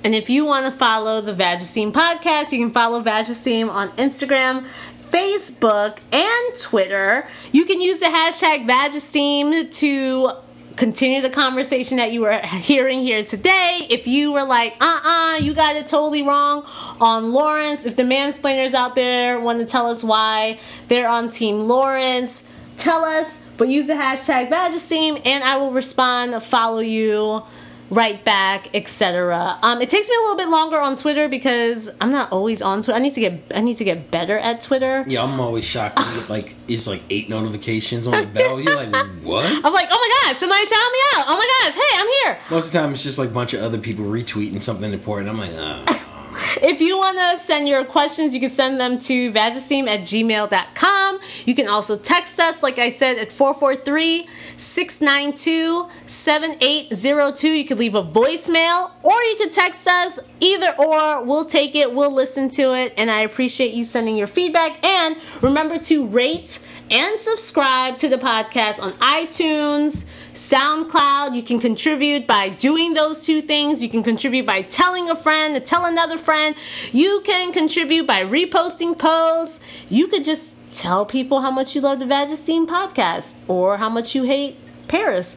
And if you want to follow the VagEsteem podcast, you can follow VagEsteem on Instagram, Facebook, and Twitter. You can use the hashtag VagEsteem to continue the conversation that you were hearing here today. If you were like, uh uh you got it totally wrong on Lawrence, if the mansplainers out there want to tell us why they're on Team Lawrence, tell us, but use the hashtag VagEsteem and I will respond, follow you right back, etc. Um, it takes me a little bit longer on Twitter because I'm not always on Twitter. I need to get I need to get better at Twitter. Yeah, I'm always shocked. when you get, like it's like eight notifications on the bell. You're like, what? I'm like, oh my gosh, somebody shout me out. Oh my gosh, hey, I'm here. Most of the time, it's just like a bunch of other people retweeting something important. I'm like, uh. If you want to send your questions, you can send them to vagesteem at gmail.com. You can also text us, like I said, at 443 692 7802. You could leave a voicemail or you could text us. Either or, we'll take it, we'll listen to it, and I appreciate you sending your feedback. And remember to rate and subscribe to the podcast on iTunes. SoundCloud. You can contribute by doing those two things. You can contribute by telling a friend to tell another friend. You can contribute by reposting posts. You could just tell people how much you love the VagEsteem podcast or how much you hate Paris.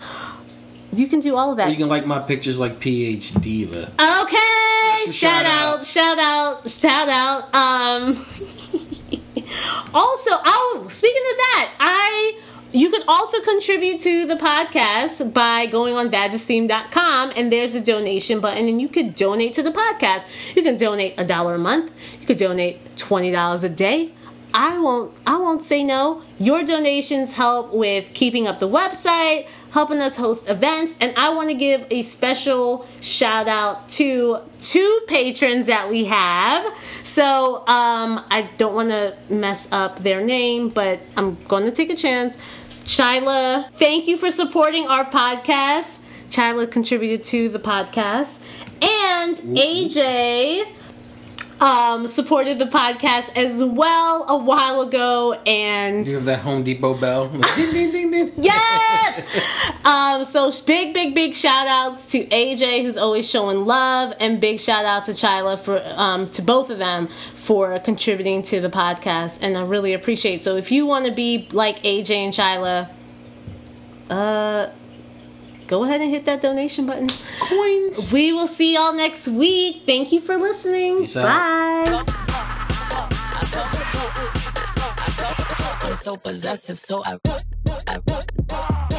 You can do all of that. You can like my pictures like PH Diva. Okay, Shout shout out, out. shout out, shout out. Um, also, oh, speaking of that, I you can also contribute to the podcast by going on vagesteem.com and there's a donation button and you could donate to the podcast. You can donate a dollar a month. You could donate twenty dollars a day. I won't I won't say no. Your donations help with keeping up the website, helping us host events, and I want to give a special shout out to two patrons that we have. So um, I don't want to mess up their name, but I'm going to take a chance. Shyla, thank you for supporting our podcast. Shyla contributed to the podcast, and AJ um, supported the podcast as well a while ago, and You have that Home Depot bell. ding, ding, ding, ding. yes um so big big big shout outs to aj who's always showing love and big shout out to chyla for um to both of them for contributing to the podcast and i really appreciate so if you want to be like aj and chyla uh go ahead and hit that donation button Coins. we will see y'all next week thank you for listening Peace out. bye I'm so possessive, so I. I, I,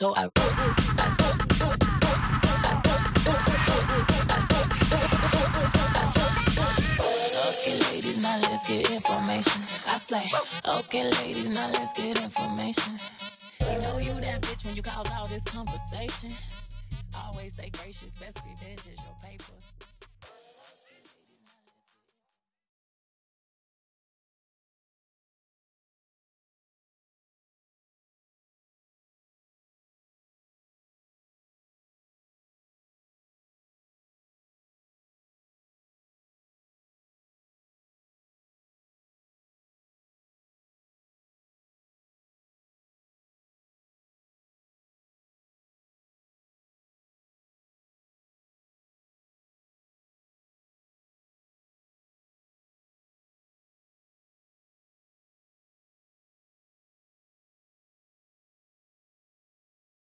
so I. Okay, ladies, now let's get information. I slay. Okay, ladies, now let's get information. You know you that bitch when you cause all this conversation. Always stay gracious, best revenge is your paper.